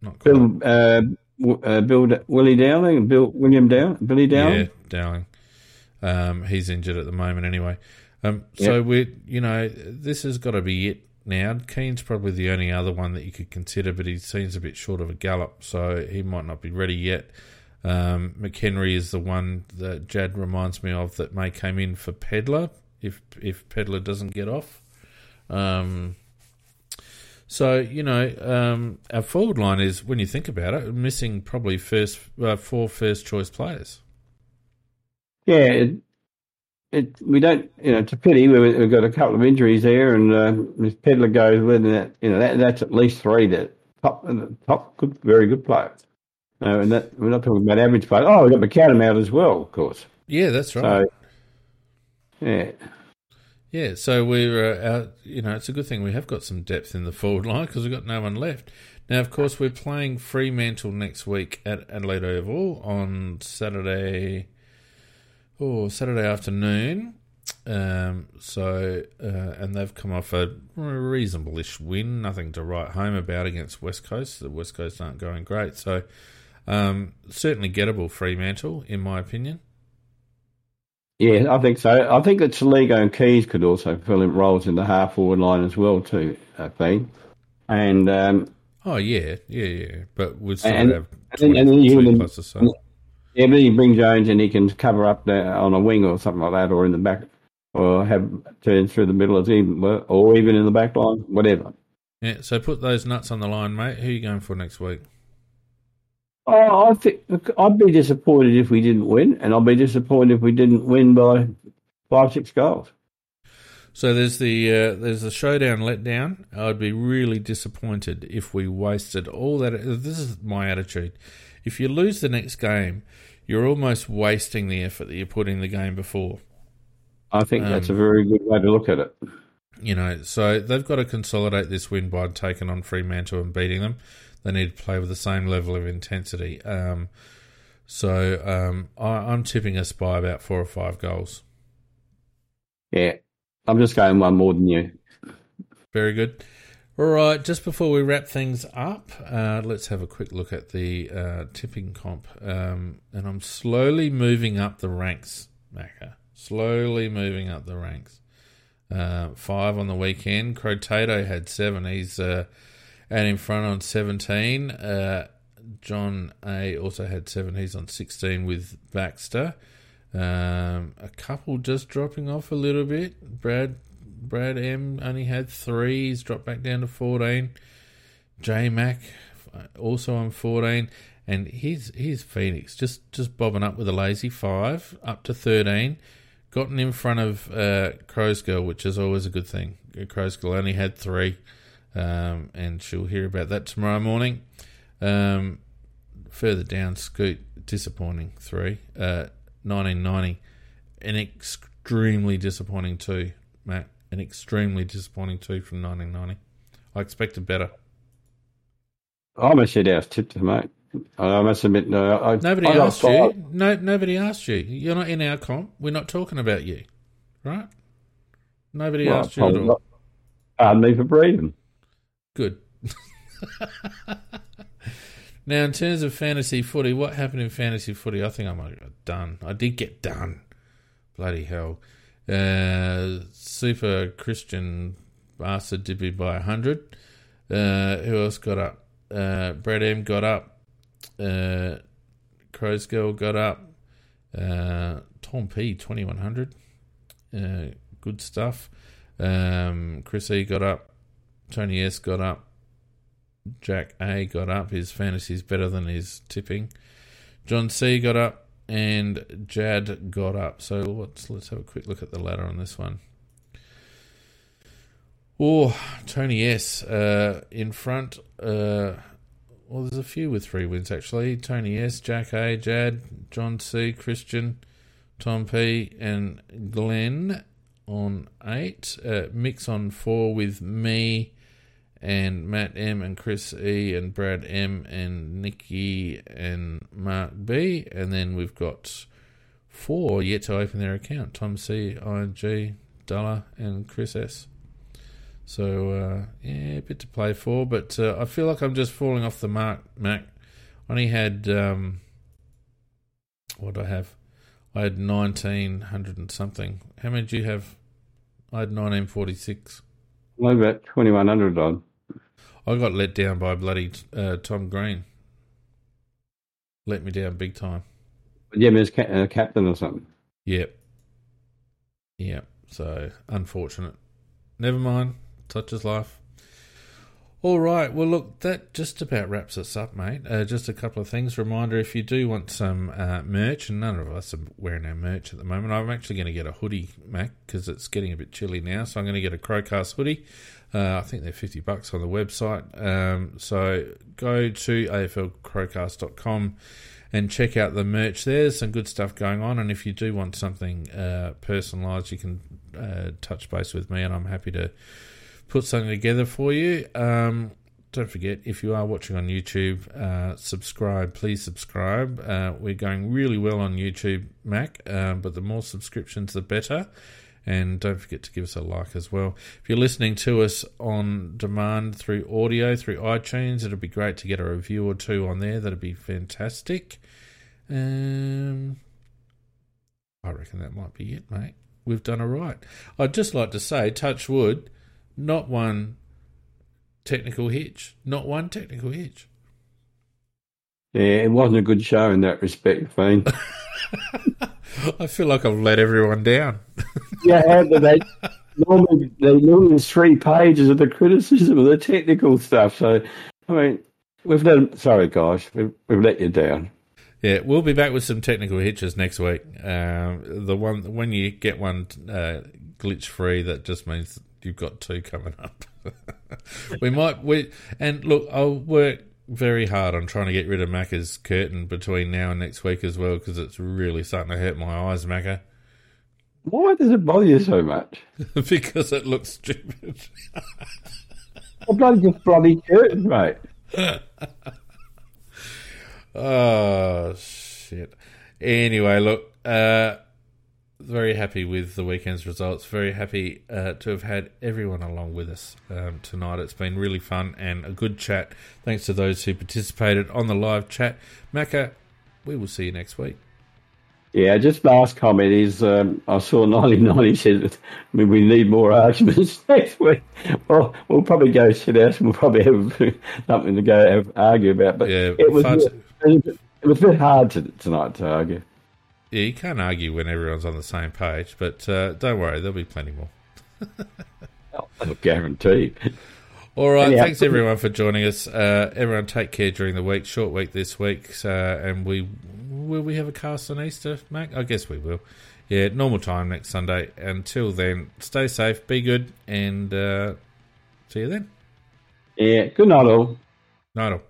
not quite. Bill, uh, uh, Bill Willie Dowling, Bill William Down, Billy Dowling. Yeah, Dowling. Um, he's injured at the moment anyway. Um, so we, you know, this has got to be it now. Keane's probably the only other one that you could consider, but he seems a bit short of a gallop, so he might not be ready yet. Um, McHenry is the one that Jad reminds me of that may come in for Pedlar if if Pedlar doesn't get off. Um, so you know, um, our forward line is when you think about it, missing probably first uh, four first choice players. Yeah, it, it, we don't, you know, it's a pity. We, we've got a couple of injuries there, and uh, if Pedlar goes with that, you know, that, that's at least three that top, top, good, very good players. Uh, and that we're not talking about average players. Oh, we've got McAdam out as well, of course. Yeah, that's right. So, yeah. Yeah, so we're uh, out. You know, it's a good thing we have got some depth in the forward line because we've got no one left. Now, of course, we're playing Fremantle next week at Adelaide Oval on Saturday. Oh, Saturday afternoon. Um, so, uh, and they've come off a reasonable-ish win, nothing to write home about against West Coast. The West Coast aren't going great, so um, certainly gettable Fremantle, in my opinion. Yeah, I think so. I think that Soligo and Keays could also fill in roles in the half forward line as well, too, I think. And um, oh yeah, yeah, yeah. But we'd still And- have and then- and then you can- plus or so. yeah, but you bring Jones and he can cover up there on a wing or something like that, or in the back, or have turn through the middle as even, or even in the back line, whatever. Yeah, so put those nuts on the line, mate. Who are you going for next week? Oh, I think I'd be disappointed if we didn't win, and I'd be disappointed if we didn't win by five, six goals. So there's the uh, there's the showdown letdown. I'd be really disappointed if we wasted all that. This is my attitude. If you lose the next game, you're almost wasting the effort that you put in the game before. I think that's a Um, very good way to look at it. You know, so they've got to consolidate this win by taking on Fremantle and beating them. They need to play with the same level of intensity. Um, so um, I, I'm tipping us by about four or five goals. Yeah, I'm just going one more than you. Very good. All right, just before we wrap things up, uh, let's have a quick look at the uh, tipping comp. Um, and I'm slowly moving up the ranks, Macca. Slowly moving up the ranks. Uh, five on the weekend. Crotato had seven. He's uh, out in front on 17. Uh, John A also had seven. He's on 16 with Baxter. Um, a couple just dropping off a little bit. Brad Brad M only had three. He's dropped back down to 14. J Mac also on 14. And here's, here's Phoenix just, just bobbing up with a lazy five up to 13. Gotten in front of uh, Crow's Girl, which is always a good thing. Crow's Girl only had three. Um, and she'll hear about that tomorrow morning. Um, further down, Scoot, disappointing three. Uh, 1990, an extremely disappointing two, Matt. An extremely disappointing two from 1990. I expected better. I must shit house tip to mate. I must admit, no, I, Nobody I asked you. No, nobody asked you. You're not in our comp. We're not talking about you, right? Nobody Well, asked you at all. Pardon me for breathing. Good. now, in terms of fantasy footy, what happened in fantasy footy? I think I might have got done. I did get done. Bloody hell. Uh, Super Christian bastard did me by 100. Uh, who else got up? Uh, Brad M got up. Uh, Crow's Girl got up. Uh, Tom P, 2100. Uh, good stuff. Um, Chris E got up. Tony S got up. Jack A got up. His fantasy's better than his tipping. John C got up, and Jad got up. So let's let's have a quick look at the ladder on this one. Oh, Tony S uh, in front. Uh, well, there's a few with three wins actually. Tony S, Jack A, Jad, John C, Christian, Tom P, and Glenn on eight. Uh, Mix on four with me and Matt M and Chris E and Brad M and Nikki and Mark B. And then we've got four yet to open their account Tom C, ING, Dollar, and Chris S. So, uh, yeah, a bit to play for, but uh, I feel like I'm just falling off the mark, Mac. I only had, um, what did I have? I had 1900 and something. How many do you have? I had 1946. Only about 2100 odd. I got let down by bloody uh, Tom Green. let me down big time. Yeah, as ca- uh, captain or something. Yep. Yep. So unfortunate. Never mind. Such is life. All right. Well, look, that just about wraps us up, mate. Uh, just a couple of things. Reminder: if you do want some uh, merch, and none of us are wearing our merch at the moment, I'm actually going to get a hoodie, Mac, because it's getting a bit chilly now. So I'm going to get a Crowcast hoodie. Uh, I think they're fifty bucks on the website. Um, so go to aflcrowcast.com and check out the merch. There's some good stuff going on, and if you do want something uh, personalised, you can uh, touch base with me, and I'm happy to put something together for you. Um, don't forget, if you are watching on YouTube, uh, subscribe. Please subscribe. Uh, we're going really well on YouTube, Mac, um, but the more subscriptions, the better. And don't forget to give us a like as well. If you're listening to us on demand through audio, through iTunes, it'll be great to get a review or two on there. That'd be fantastic. Um, I reckon that might be it, mate. We've done all right. I'd just like to say, touch wood, not one technical hitch. Not one technical hitch. Yeah, it wasn't a good show in that respect, Fiend. I feel like I've let everyone down. yeah, but they normally they normally three pages of the criticism of the technical stuff. So, I mean, we've let sorry guys, we've, we've let you down. Yeah, we'll be back with some technical hitches next week. Um, the one when you get one uh, glitch free, that just means you've got two coming up. we might we and look, I'll work very hard on trying to get rid of Macca's curtain between now and next week as well because it's really starting to hurt my eyes, Macca. Why does it bother you so much? because it looks stupid. I bloody just bloody curtain, mate. oh shit. Anyway, look, uh, very happy with the weekend's results. Very happy uh, to have had everyone along with us um, tonight. It's been really fun and a good chat. Thanks to those who participated on the live chat. Macca, we will see you next week. Yeah, just last comment is um, I saw 1990 said I mean, we need more arguments next week. Well, we'll probably go sit out and we'll probably have something to go have, argue about. But Yeah, it was far too- it was a bit hard to, tonight to argue. Yeah, you can't argue when everyone's on the same page, but uh, don't worry, there'll be plenty more. Oh, guaranteed. All right, Anyhow. thanks everyone for joining us. Uh, everyone, take care during the week. Short week this week, uh, and we will we have a cast on Easter, Mac? I guess we will. Yeah, normal time next Sunday. Until then, stay safe, be good, and uh, see you then. Yeah, good night all. Night all.